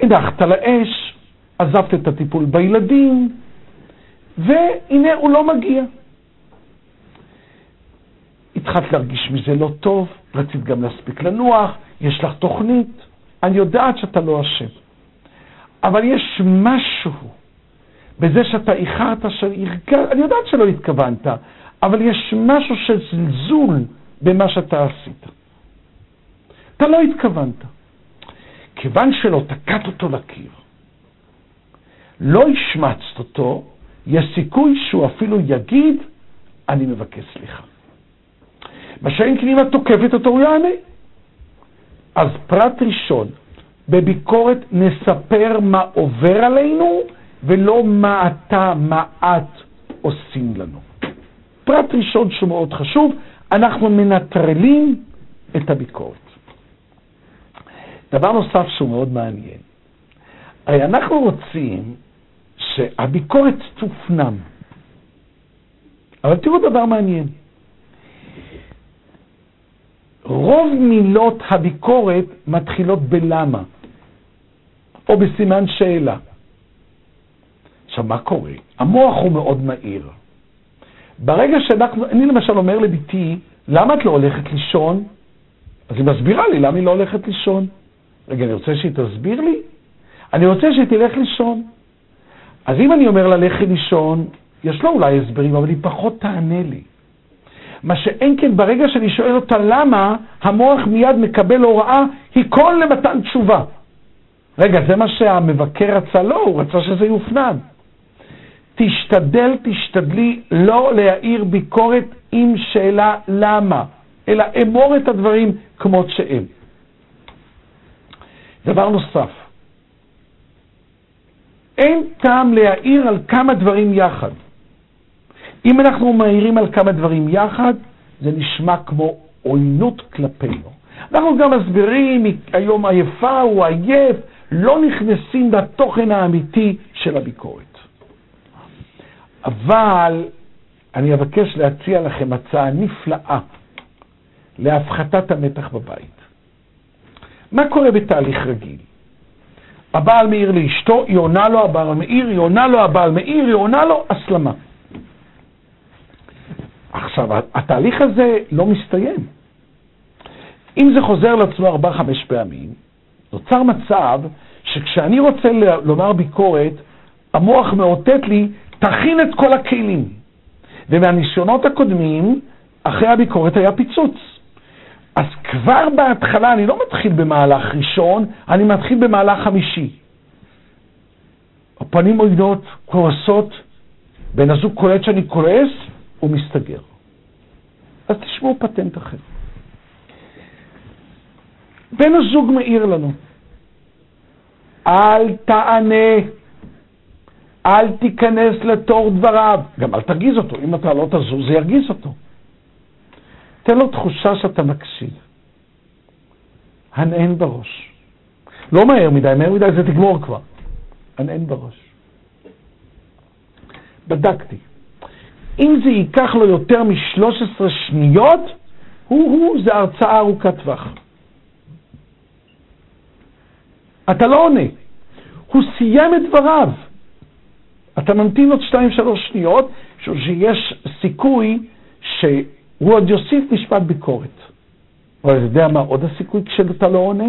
הנחת על האש, עזבת את הטיפול בילדים, והנה הוא לא מגיע. התחלת להרגיש מזה לא טוב, רצית גם להספיק לנוח, יש לך תוכנית, אני יודעת שאתה לא אשם. אבל יש משהו בזה שאתה איחרת, שהרגע, אני יודעת שלא התכוונת, אבל יש משהו של זלזול במה שאתה עשית. אתה לא התכוונת. כיוון שלא תקעת אותו לקיר, לא השמצת אותו, יש סיכוי שהוא אפילו יגיד, אני מבקש סליחה. מה שאין כן אם את תוקפת אותו, הוא יענה. אז פרט ראשון, בביקורת נספר מה עובר עלינו, ולא מה אתה, מה את עושים לנו. פרט ראשון שהוא מאוד חשוב, אנחנו מנטרלים את הביקורת. דבר נוסף שהוא מאוד מעניין, הרי אנחנו רוצים שהביקורת תופנם. אבל תראו דבר מעניין. רוב מילות הביקורת מתחילות בלמה, או בסימן שאלה. עכשיו, מה קורה? המוח הוא מאוד מהיר. ברגע שאנחנו, אני למשל אומר לביתי, למה את לא הולכת לישון? אז היא מסבירה לי למה היא לא הולכת לישון. רגע, אני רוצה שהיא תסביר לי? אני רוצה שהיא תלך לישון. אז אם אני אומר לה לכי לישון, יש לה אולי הסברים, אבל היא פחות תענה לי. מה שאין כן, ברגע שאני שואל אותה למה, המוח מיד מקבל הוראה, היא כל למתן תשובה. רגע, זה מה שהמבקר רצה? לא, הוא רצה שזה יופנם. תשתדל, תשתדלי לא להעיר ביקורת עם שאלה למה, אלא אמור את הדברים כמות שהם. דבר נוסף, אין טעם להעיר על כמה דברים יחד. אם אנחנו מעירים על כמה דברים יחד, זה נשמע כמו עוינות כלפינו. אנחנו גם מסבירים, היום עייפה, הוא עייף, לא נכנסים לתוכן האמיתי של הביקורת. אבל אני אבקש להציע לכם הצעה נפלאה להפחתת המתח בבית. מה קורה בתהליך רגיל? הבעל מעיר לאשתו, היא עונה לו, הבעל מעיר, היא עונה לו, הבעל מעיר, היא עונה לו, הסלמה. עכשיו, התהליך הזה לא מסתיים. אם זה חוזר לעצמו ארבע-חמש פעמים, נוצר מצב שכשאני רוצה לומר ביקורת, המוח מאותת לי, תכין את כל הכלים. ומהניסיונות הקודמים, אחרי הביקורת היה פיצוץ. אז כבר בהתחלה אני לא מתחיל במהלך ראשון, אני מתחיל במהלך חמישי. הפנים עוינות, כועסות, בן הזוג קולט שאני כועס, הוא מסתגר. אז תשמעו פטנט אחר. בן הזוג מעיר לנו, אל תענה, אל תיכנס לתור דבריו. גם אל תרגיז אותו, אם אתה לא תזוז זה ירגיז אותו. תן לו תחושה שאתה מקשיב. הנהן בראש. לא מהר מדי, מהר מדי זה תגמור כבר. הנהן בראש. בדקתי. אם זה ייקח לו יותר מ-13 שניות, הוא-הוא, זה הרצאה ארוכת טווח. אתה לא עונה. הוא סיים את דבריו. אתה ממתין עוד 2-3 שניות, שיש סיכוי שהוא עוד יוסיף משפט ביקורת. אבל אתה יודע מה עוד הסיכוי כשאתה לא עונה?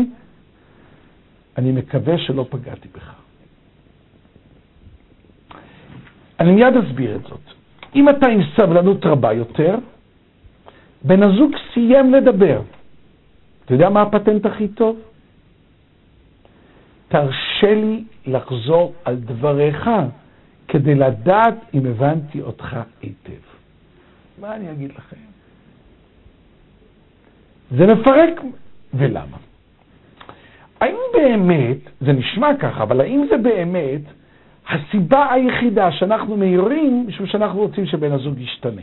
אני מקווה שלא פגעתי בך. אני מיד אסביר את זאת. אם אתה עם סבלנות רבה יותר, בן הזוג סיים לדבר. אתה יודע מה הפטנט הכי טוב? תרשה לי לחזור על דבריך כדי לדעת אם הבנתי אותך היטב. מה אני אגיד לכם? זה מפרק, ולמה? האם באמת, זה נשמע ככה, אבל האם זה באמת הסיבה היחידה שאנחנו מעירים משום שאנחנו רוצים שבן הזוג ישתנה?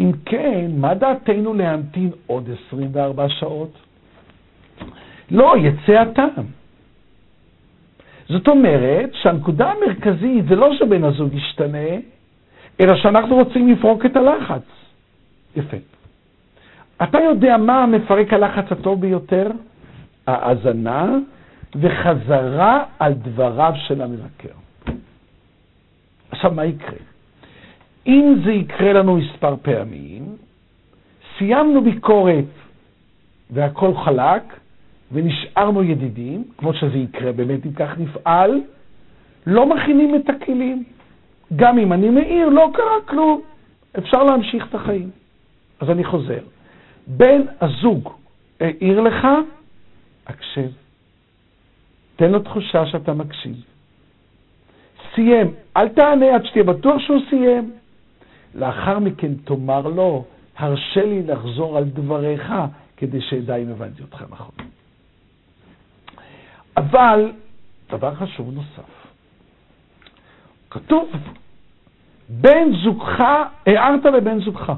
אם כן, מה דעתנו להמתין עוד 24 שעות? לא, יצא הטעם. זאת אומרת שהנקודה המרכזית זה לא שבן הזוג ישתנה, אלא שאנחנו רוצים לפרוק את הלחץ. יפה. אתה יודע מה מפרק הלחץ הטוב ביותר? האזנה וחזרה על דבריו של המבקר. עכשיו, מה יקרה? אם זה יקרה לנו מספר פעמים, סיימנו ביקורת והכל חלק, ונשארנו ידידים, כמו שזה יקרה באמת אם כך נפעל, לא מכינים את הכלים. גם אם אני מעיר, לא קרה כלום, אפשר להמשיך את החיים. אז אני חוזר. בן הזוג העיר לך, הקשב. תן לו תחושה שאתה מקשיב. סיים, אל תענה עד שתהיה בטוח שהוא סיים. לאחר מכן תאמר לו, הרשה לי לחזור על דבריך כדי שאדע אם הבנתי אותך נכון. אבל דבר חשוב נוסף, כתוב, בן זוגך, הערת לבן זוגך.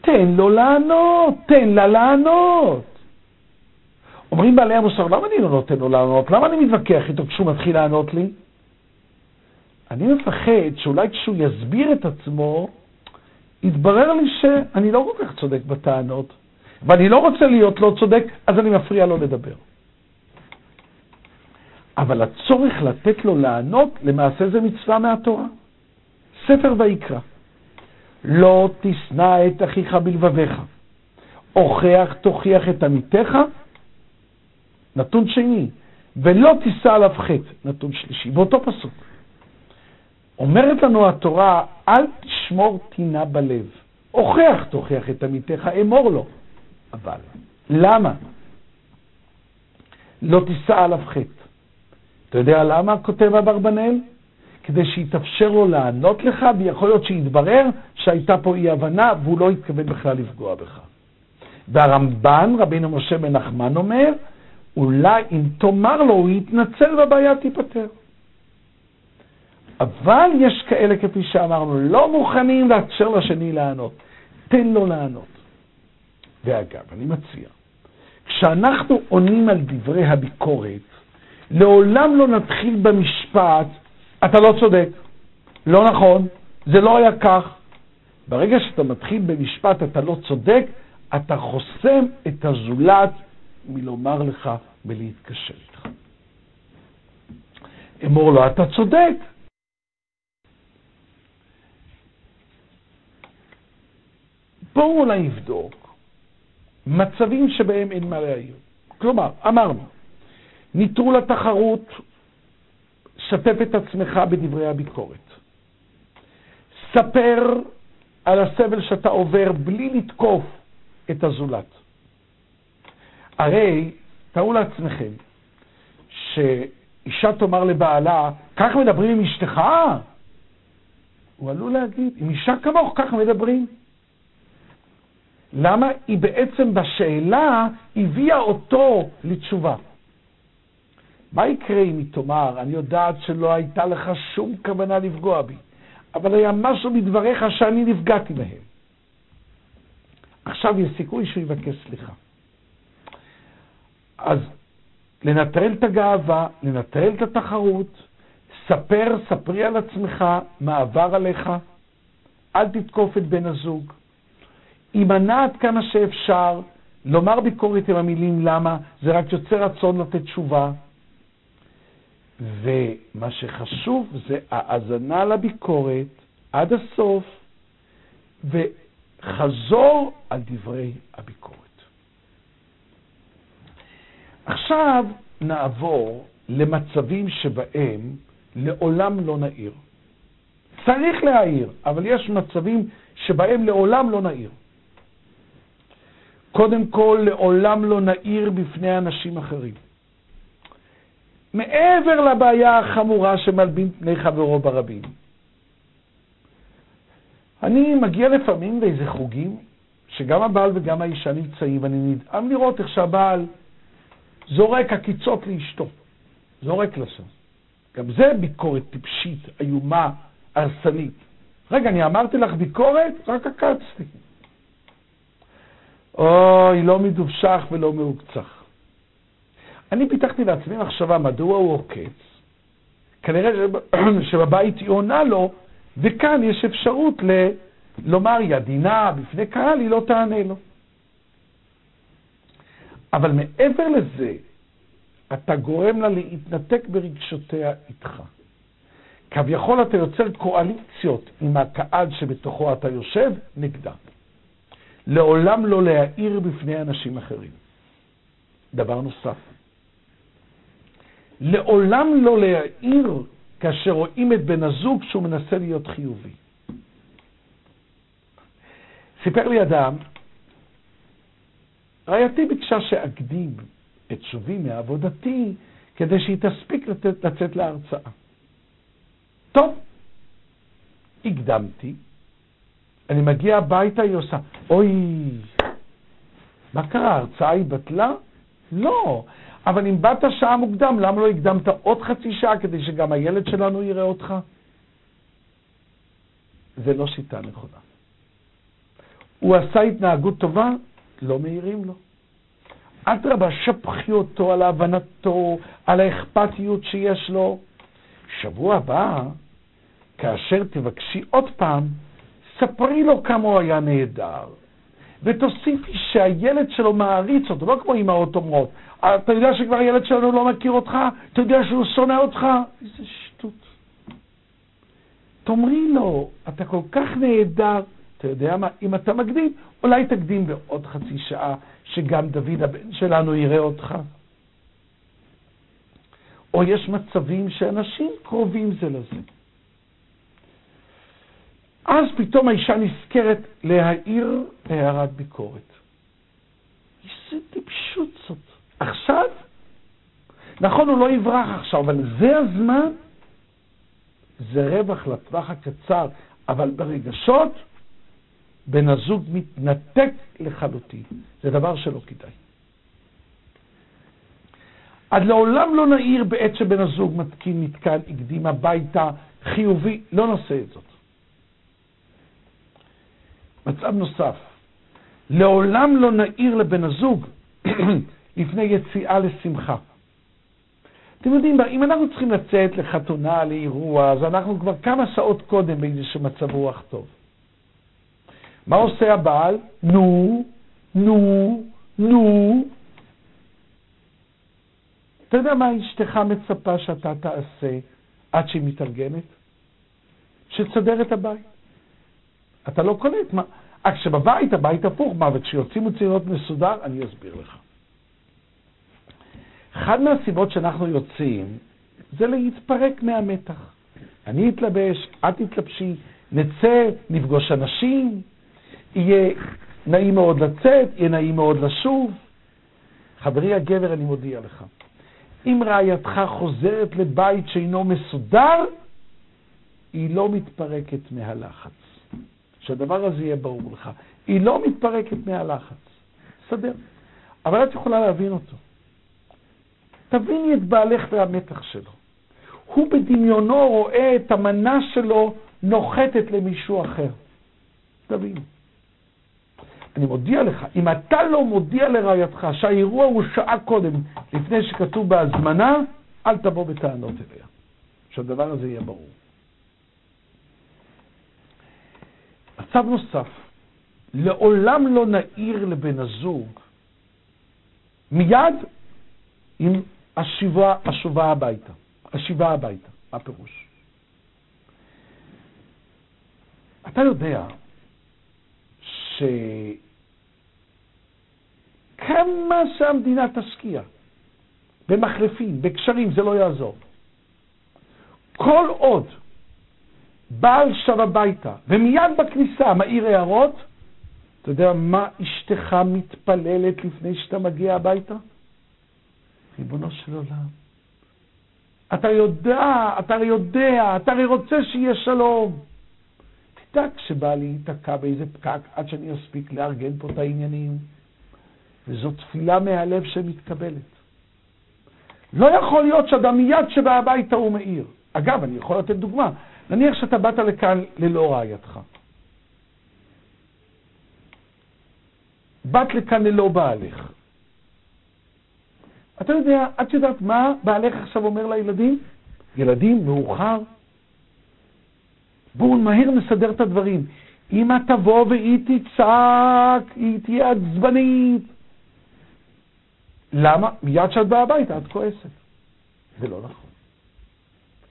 תן לו לענות, תן לה לענות. אומרים בעלי המוסר, למה אני לא נותן לו לענות? למה אני מתווכח איתו כשהוא מתחיל לענות לי? אני מפחד שאולי כשהוא יסביר את עצמו, יתברר לי שאני לא כל כך צודק בטענות, ואני לא רוצה להיות לא צודק, אז אני מפריע לו לדבר. אבל הצורך לתת לו לענות, למעשה זה מצווה מהתורה. ספר ויקרא. לא תשנא את אחיך בלבביך, הוכח תוכיח את עמיתך, נתון שני, ולא תישא עליו חטא, נתון שלישי, באותו פסוק. אומרת לנו התורה, אל תשמור טינה בלב, הוכח תוכיח את עמיתך, אמור לו. אבל, למה? לא תישא עליו חטא. אתה יודע למה כותב אברבנאל? כדי שיתאפשר לו לענות לך, ויכול להיות שיתברר שהייתה פה אי-הבנה והוא לא התכוון בכלל לפגוע בך. והרמב"ן, רבינו משה בן נחמן אומר, אולי אם תאמר לו, הוא יתנצל והבעיה תיפתר. אבל יש כאלה, כפי שאמרנו, לא מוכנים לאפשר לשני לענות. תן לו לענות. ואגב, אני מציע, כשאנחנו עונים על דברי הביקורת, לעולם לא נתחיל במשפט, אתה לא צודק, לא נכון, זה לא היה כך. ברגע שאתה מתחיל במשפט, אתה לא צודק, אתה חוסם את הזולת מלומר לך ולהתקשר איתך. אמור לו, אתה צודק. בואו אולי נבדוק מצבים שבהם אין מה להעיר. כלומר, אמרנו, נטרול התחרות, שתף את עצמך בדברי הביקורת. ספר על הסבל שאתה עובר בלי לתקוף את הזולת. הרי, תארו לעצמכם, שאישה תאמר לבעלה, כך מדברים עם אשתך? הוא עלול להגיד, עם אישה כמוך ככה מדברים. למה? היא בעצם בשאלה הביאה אותו לתשובה. מה יקרה אם היא תאמר, אני יודעת שלא הייתה לך שום כוונה לפגוע בי, אבל היה משהו מדבריך שאני נפגעתי מהם. עכשיו יש סיכוי שהוא יבקש סליחה. אז לנטרל את הגאווה, לנטרל את התחרות, ספר, ספרי על עצמך מה עבר עליך, אל תתקוף את בן הזוג. הימנע עד כמה שאפשר, לומר ביקורת עם המילים למה, זה רק יוצר רצון לתת תשובה. ומה שחשוב זה האזנה לביקורת עד הסוף, וחזור על דברי הביקורת. עכשיו נעבור למצבים שבהם לעולם לא נעיר. צריך להעיר, אבל יש מצבים שבהם לעולם לא נעיר. קודם כל, לעולם לא נעיר בפני אנשים אחרים. מעבר לבעיה החמורה שמלבין פני חברו ברבים. אני מגיע לפעמים לאיזה חוגים, שגם הבעל וגם האישה נמצאים, ואני נדהם לראות איך שהבעל זורק עקיצות לאשתו, זורק לשם. גם זה ביקורת טיפשית, איומה, הרסנית. רגע, אני אמרתי לך ביקורת? רק עקצתי. אוי, לא מדובשך ולא מעוקצך. אני פיתחתי לעצמי מחשבה מדוע הוא עוקץ. כנראה שבבית היא עונה לו, וכאן יש אפשרות ל... לומר היא עדינה בפני קהל, היא לא תענה לו. אבל מעבר לזה, אתה גורם לה להתנתק ברגשותיה איתך. כביכול אתה יוצר קואליציות עם הקהל שבתוכו אתה יושב נגדה. לעולם לא להעיר בפני אנשים אחרים. דבר נוסף, לעולם לא להעיר כאשר רואים את בן הזוג שהוא מנסה להיות חיובי. סיפר לי אדם, רעייתי ביקשה שאקדים את שובי מעבודתי כדי שהיא תספיק לצאת, לצאת להרצאה. טוב, הקדמתי, אני מגיע הביתה, היא עושה, אוי, מה קרה, ההרצאה היא בטלה? לא, אבל אם באת שעה מוקדם, למה לא הקדמת עוד חצי שעה כדי שגם הילד שלנו יראה אותך? זה לא שיטה נכונה. הוא עשה התנהגות טובה, לא מעירים לו. אדרבה, שפכי אותו על הבנתו, על האכפתיות שיש לו. שבוע הבא, כאשר תבקשי עוד פעם, ספרי לו כמה הוא היה נהדר, ותוסיפי שהילד שלו מעריץ אותו, לא כמו אמהות אומרות, אתה יודע שכבר הילד שלנו לא מכיר אותך? אתה יודע שהוא שונא אותך? איזה שטות. תאמרי לו, אתה כל כך נהדר, אתה יודע מה, אם אתה מקדים, אולי תקדים בעוד חצי שעה, שגם דוד הבן שלנו יראה אותך. או יש מצבים שאנשים קרובים זה לזה. אז פתאום האישה נזכרת להעיר הערת ביקורת. איזה טיפשות זאת. עכשיו, נכון, הוא לא יברח עכשיו, אבל זה הזמן, זה רווח לטווח הקצר, אבל ברגשות, בן הזוג מתנתק לחלוטין. זה דבר שלא כדאי. עד לעולם לא נעיר בעת שבן הזוג מתקין מתקן, הקדים הביתה, חיובי, לא נעשה את זאת. מצב נוסף, לעולם לא נעיר לבן הזוג לפני יציאה לשמחה. אתם יודעים, אם אנחנו צריכים לצאת לחתונה, לאירוע, אז אנחנו כבר כמה שעות קודם באיזשהו מצב רוח טוב. מה עושה הבעל? נו, נו, נו. אתה יודע מה אשתך מצפה שאתה תעשה עד שהיא מתארגנת? שתסדר את הבית. אתה לא קולט מה... רק כשבבית הבית הפוך, מה, וכשיוצאים להיות מסודר, אני אסביר לך. אחת מהסיבות שאנחנו יוצאים זה להתפרק מהמתח. אני אתלבש, את תתלבשי, נצא, נפגוש אנשים, יהיה נעים מאוד לצאת, יהיה נעים מאוד לשוב. חברי הגבר, אני מודיע לך, אם רעייתך חוזרת לבית שאינו מסודר, היא לא מתפרקת מהלחץ. שהדבר הזה יהיה ברור לך. היא לא מתפרקת מהלחץ. סדר. אבל את יכולה להבין אותו. תביני את בעלך והמתח שלו. הוא בדמיונו רואה את המנה שלו נוחתת למישהו אחר. תביני. אני מודיע לך, אם אתה לא מודיע לרעייתך שהאירוע הוא שעה קודם, לפני שכתוב בהזמנה, אל תבוא בטענות אליה. שהדבר הזה יהיה ברור. מצב נוסף, לעולם לא נעיר לבן הזוג מיד עם השיבה, השובה הביתה, השיבה הביתה. מה הפירוש? אתה יודע שכמה שהמדינה תשקיע במחלפים, בקשרים, זה לא יעזור. כל עוד בעל שב הביתה, ומיד בכניסה מעיר הערות, אתה יודע מה אשתך מתפללת לפני שאתה מגיע הביתה? ריבונו של עולם, אתה יודע, אתה הרי יודע, אתה הרי רוצה שיהיה שלום. תדע, כשבעלי ייתקע באיזה פקק עד שאני אספיק לארגן פה את העניינים, וזו תפילה מהלב שמתקבלת. לא יכול להיות שאדם מיד שבא הביתה הוא מאיר. אגב, אני יכול לתת דוגמה. נניח שאתה באת לכאן ללא רעייתך. באת לכאן ללא בעלך. אתה יודע, את יודעת מה בעלך עכשיו אומר לילדים? ילדים, מאוחר. בואו מהר נסדר את הדברים. אמא תבוא והיא תצעק, היא תהיה עצבנית. למה? מיד כשאת באה הביתה את כועסת. זה לא נכון.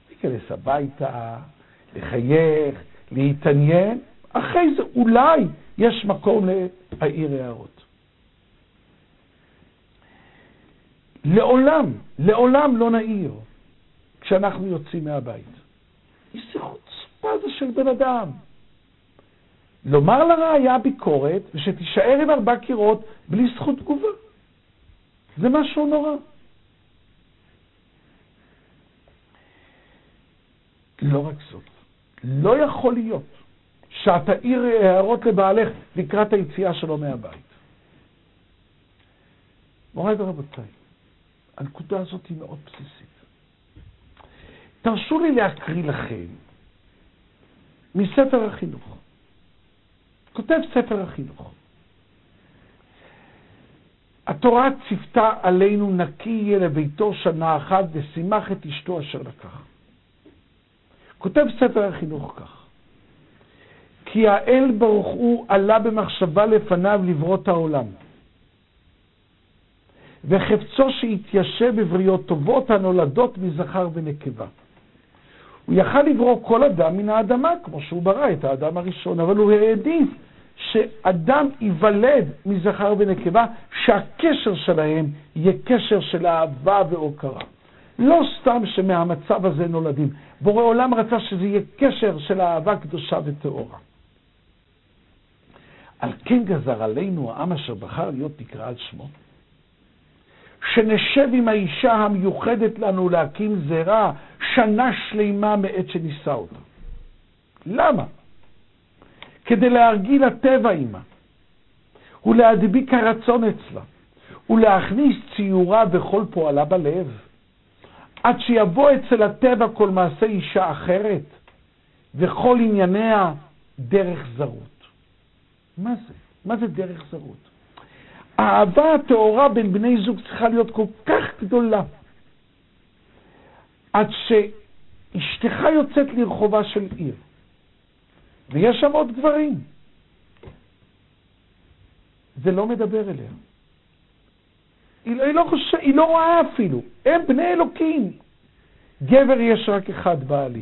להיכנס הביתה, לחייך, להתעניין, אחרי זה אולי יש מקום להעיר הערות. לעולם, לעולם לא נעיר כשאנחנו יוצאים מהבית. איזה חוצפה זה של בן אדם. לומר לרעיה ביקורת ושתישאר עם ארבע קירות בלי זכות תגובה. זה משהו נורא. לא רק זאת, לא יכול להיות שאת תעיר הערות לבעלך לקראת היציאה שלו מהבית. מוריי ורבותיי, הנקודה הזאת היא מאוד בסיסית. תרשו לי להקריא לכם מספר החינוך. כותב ספר החינוך. התורה ציוותה עלינו נקי יהיה לביתו שנה אחת ושימח את אשתו אשר לקח. כותב ספר החינוך כך: כי האל ברוך הוא עלה במחשבה לפניו לברוא את העולם. וחפצו שיתיישב בבריות טובות הנולדות מזכר ונקבה. הוא יכל לברוא כל אדם מן האדמה, כמו שהוא ברא את האדם הראשון, אבל הוא העדיף שאדם ייוולד מזכר ונקבה, שהקשר שלהם יהיה קשר של אהבה והוקרה. לא סתם שמהמצב הזה נולדים. בורא עולם רצה שזה יהיה קשר של אהבה קדושה וטהורה. על כן גזר עלינו העם אשר בחר להיות נקרא על שמו. שנשב עם האישה המיוחדת לנו להקים זרע שנה שלמה מעת שנישא אותה. למה? כדי להרגיל הטבע עימה, ולהדביק הרצון אצלה, ולהכניס ציורה וכל פועלה בלב, עד שיבוא אצל הטבע כל מעשה אישה אחרת, וכל ענייניה דרך זרות. מה זה? מה זה דרך זרות? האהבה הטהורה בין בני זוג צריכה להיות כל כך גדולה, עד שאשתך יוצאת לרחובה של עיר, ויש שם עוד גברים. זה לא מדבר אליה. היא לא, היא, לא חושב, היא לא רואה אפילו. הם בני אלוקים. גבר יש רק אחד בעלי.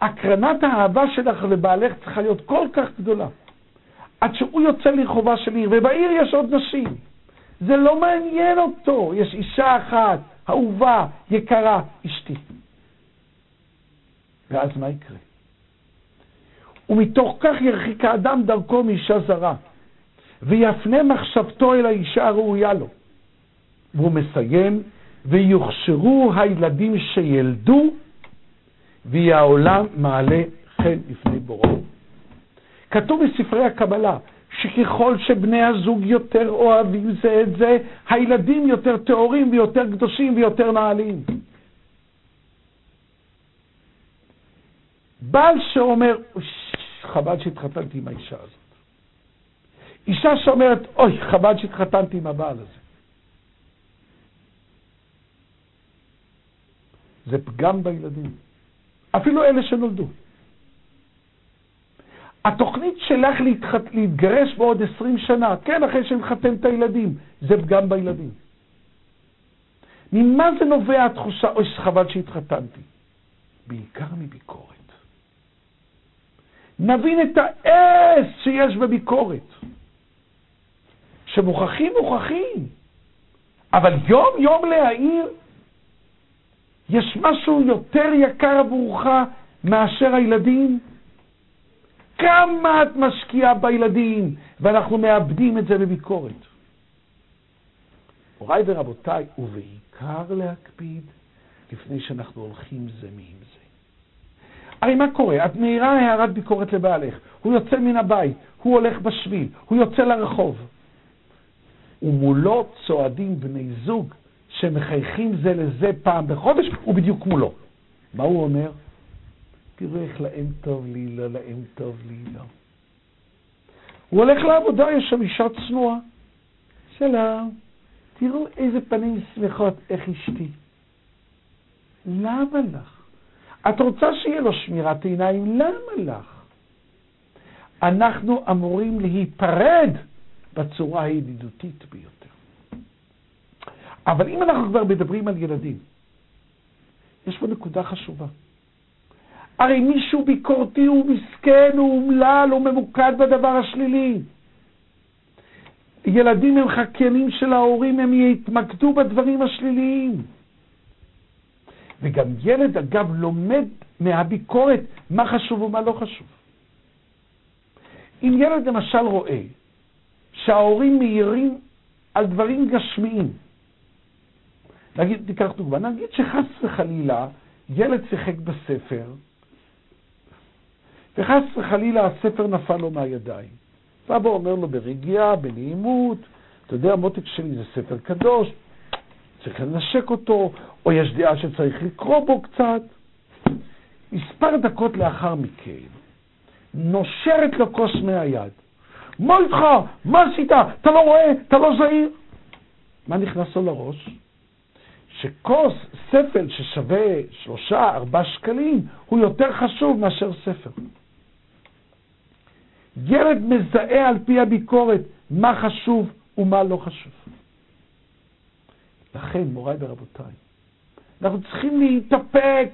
הקרנת האהבה שלך לבעלך צריכה להיות כל כך גדולה, עד שהוא יוצא לרחובה של עיר, ובעיר יש עוד נשים. זה לא מעניין אותו, יש אישה אחת, אהובה, יקרה, אשתי. ואז מה יקרה? ומתוך כך ירחיק האדם דרכו מאישה זרה, ויפנה מחשבתו אל האישה הראויה לו. והוא מסיים, ויוכשרו הילדים שילדו, ויהיה העולם מעלה חן לפני בוראו. כתוב בספרי הקבלה, שככל שבני הזוג יותר אוהבים זה את זה, הילדים יותר טהורים ויותר קדושים ויותר נעלים. בעל שאומר, חבל שהתחתנתי עם האישה הזאת. אישה שאומרת, אוי, חבל שהתחתנתי עם הבעל הזה. זה פגם בילדים, אפילו אלה שנולדו. התוכנית שלך להתחת, להתגרש בעוד 20 שנה, כן, אחרי שנחתן את הילדים, זה פגם בילדים. ממה זה נובע התחושה, אוי, חבל שהתחתנתי? בעיקר מביקורת. נבין את האס שיש בביקורת. שמוכרחים, מוכרחים. אבל יום-יום להעיר, יש משהו יותר יקר עבורך מאשר הילדים? כמה את משקיעה בילדים, ואנחנו מאבדים את זה בביקורת. מוריי ורבותיי, ובעיקר להקפיד לפני שאנחנו הולכים זה מעם זה. הרי מה קורה? את מעירה הערת ביקורת לבעלך, הוא יוצא מן הבית, הוא הולך בשביל, הוא יוצא לרחוב. ומולו צועדים בני זוג שמחייכים זה לזה פעם בחודש, הוא בדיוק מולו. מה הוא אומר? תראו איך להם טוב לי, לא להם טוב לי, לא. הוא הולך לעבודה, יש שם אישה צנועה. שלום, תראו איזה פנים שמחות, איך אשתי. למה לך? את רוצה שיהיה לו שמירת עיניים, למה לך? אנחנו אמורים להיפרד בצורה הידידותית ביותר. אבל אם אנחנו כבר מדברים על ילדים, יש פה נקודה חשובה. הרי מישהו ביקורתי הוא מסכן, הוא אומלל, הוא ממוקד בדבר השלילי. ילדים הם חקיינים של ההורים, הם יתמקדו בדברים השליליים. וגם ילד, אגב, לומד מהביקורת מה חשוב ומה לא חשוב. אם ילד למשל רואה שההורים מעירים על דברים גשמיים, נגיד, תיקח דוגמה, נגיד שחס וחלילה ילד שיחק בספר, וחס וחלילה הספר נפל לו מהידיים. ואבא אומר לו ברגיעה, בנעימות, אתה יודע, מותק שלי זה ספר קדוש, צריך לנשק אותו, או יש דעה שצריך לקרוא בו קצת. מספר דקות לאחר מכן, נושרת לו כוס מהיד. מה איתך? מה עשית? אתה לא רואה? אתה לא זהיר? מה נכנס לו לראש? שכוס, ספל ששווה שלושה, ארבעה שקלים, הוא יותר חשוב מאשר ספר. ילד מזהה על פי הביקורת מה חשוב ומה לא חשוב. לכן, מוריי ורבותיי, אנחנו צריכים להתאפק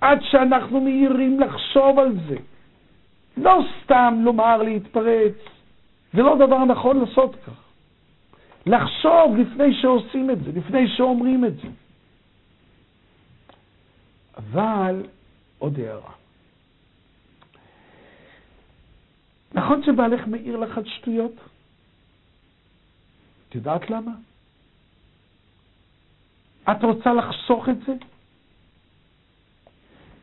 עד שאנחנו מהירים לחשוב על זה. לא סתם לומר להתפרץ, זה לא דבר נכון לעשות כך. לחשוב לפני שעושים את זה, לפני שאומרים את זה. אבל עוד הערה. נכון שבעלך מעיר לך על שטויות? את יודעת למה? את רוצה לחסוך את זה?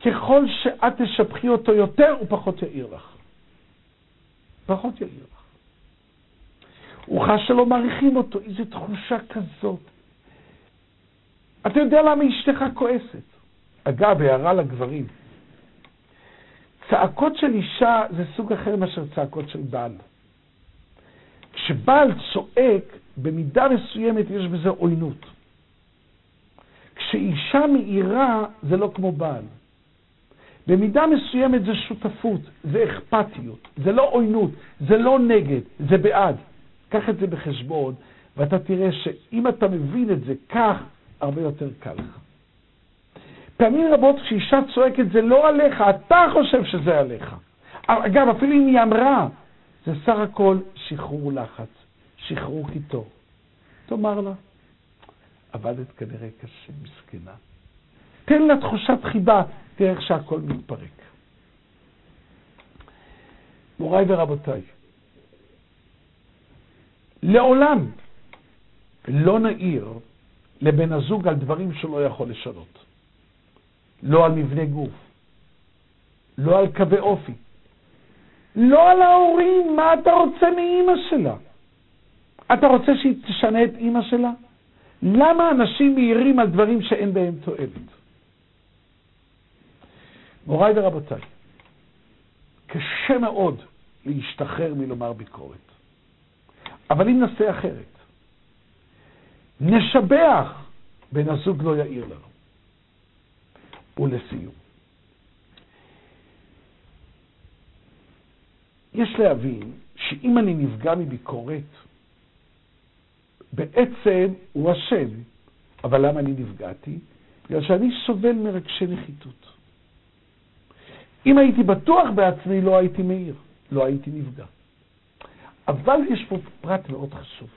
ככל שאת תשבחי אותו יותר, הוא פחות יעיר לך. פחות יעיר לך. הוא חש שלא מעריכים אותו, איזו תחושה כזאת. אתה יודע למה אשתך כועסת? אגב, הערה לגברים. צעקות של אישה זה סוג אחר מאשר צעקות של בעל. כשבעל צועק, במידה מסוימת יש בזה עוינות. כשאישה מאירה, זה לא כמו בעל. במידה מסוימת זה שותפות, זה אכפתיות, זה לא עוינות, זה לא נגד, זה בעד. קח את זה בחשבון, ואתה תראה שאם אתה מבין את זה כך, הרבה יותר קל לך. פעמים רבות כשאישה צועקת זה לא עליך, אתה חושב שזה עליך. אגב, אפילו אם היא אמרה, זה סך הכל שחרור לחץ, שחרור קיטור. תאמר לה, עבדת כנראה קשה, מסכנה. תן לה תחושת חיבה, תראה איך שהכל מתפרק. מוריי ורבותיי, לעולם לא נעיר לבן הזוג על דברים שלא יכול לשנות. לא על מבנה גוף, לא על קווי אופי, לא על ההורים, מה אתה רוצה מאימא שלה? אתה רוצה שהיא תשנה את אימא שלה? למה אנשים מעירים על דברים שאין בהם תועלת? מוריי ורבותיי, קשה מאוד להשתחרר מלומר ביקורת. אבל אם נעשה אחרת, נשבח, בן הזוג לא יעיר לנו. ולסיום. יש להבין שאם אני נפגע מביקורת, בעצם הוא אשם. אבל למה אני נפגעתי? בגלל שאני סובל מרגשי נחיתות. אם הייתי בטוח בעצמי, לא הייתי מעיר, לא הייתי נפגע. אבל יש פה פרט מאוד חשוב.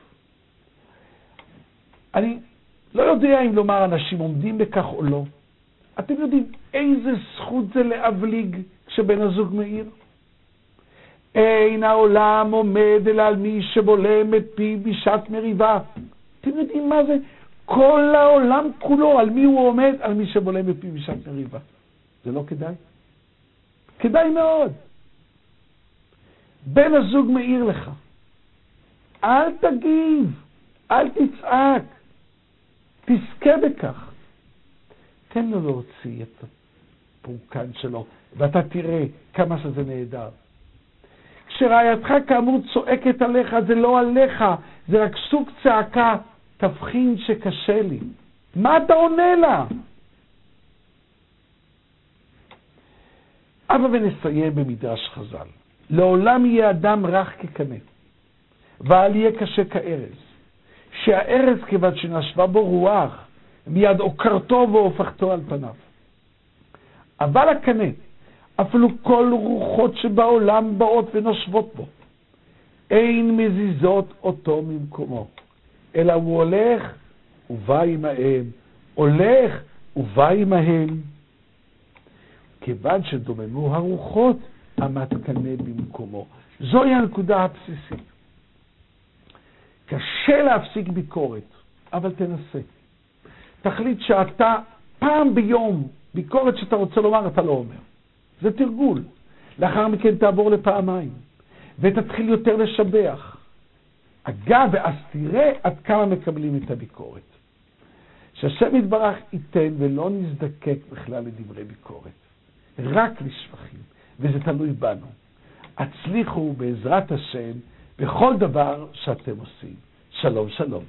אני לא יודע אם לומר אנשים עומדים בכך או לא, אתם יודעים איזה זכות זה להבליג כשבן הזוג מאיר? אין העולם עומד אלא על מי שבולם את פיו בשעת מריבה. אתם יודעים מה זה? כל העולם כולו, על מי הוא עומד? על מי שבולם בפי בשעת מריבה. זה לא כדאי? כדאי מאוד. בן הזוג מעיר לך, אל תגיב, אל תצעק, תזכה בכך. תן לו להוציא את הפורקן שלו, ואתה תראה כמה שזה נהדר. כשרעייתך כאמור צועקת עליך, זה לא עליך, זה רק סוג צעקה, תבחין שקשה לי. מה אתה עונה לה? אבא ונסיים במדרש חז"ל. לעולם יהיה אדם רך כקנה, ואל יהיה קשה כארז. שהארז, כיוון שנשבה בו רוח, מיד עוקרתו והופכתו על פניו. אבל הקנה, אפילו כל רוחות שבעולם באות ונושבות בו, אין מזיזות אותו ממקומו, אלא הוא הולך ובא עמהם, הולך ובא עמהם. כיוון שדוממו הרוחות, עמד קנה במקומו. זוהי הנקודה הבסיסית. קשה להפסיק ביקורת, אבל תנסה. תחליט שאתה פעם ביום, ביקורת שאתה רוצה לומר, אתה לא אומר. זה תרגול. לאחר מכן תעבור לפעמיים, ותתחיל יותר לשבח. אגב, ואז תראה עד כמה מקבלים את הביקורת. שהשם יתברך ייתן ולא נזדקק בכלל לדברי ביקורת, רק לשבחים, וזה תלוי בנו. הצליחו בעזרת השם בכל דבר שאתם עושים. שלום, שלום.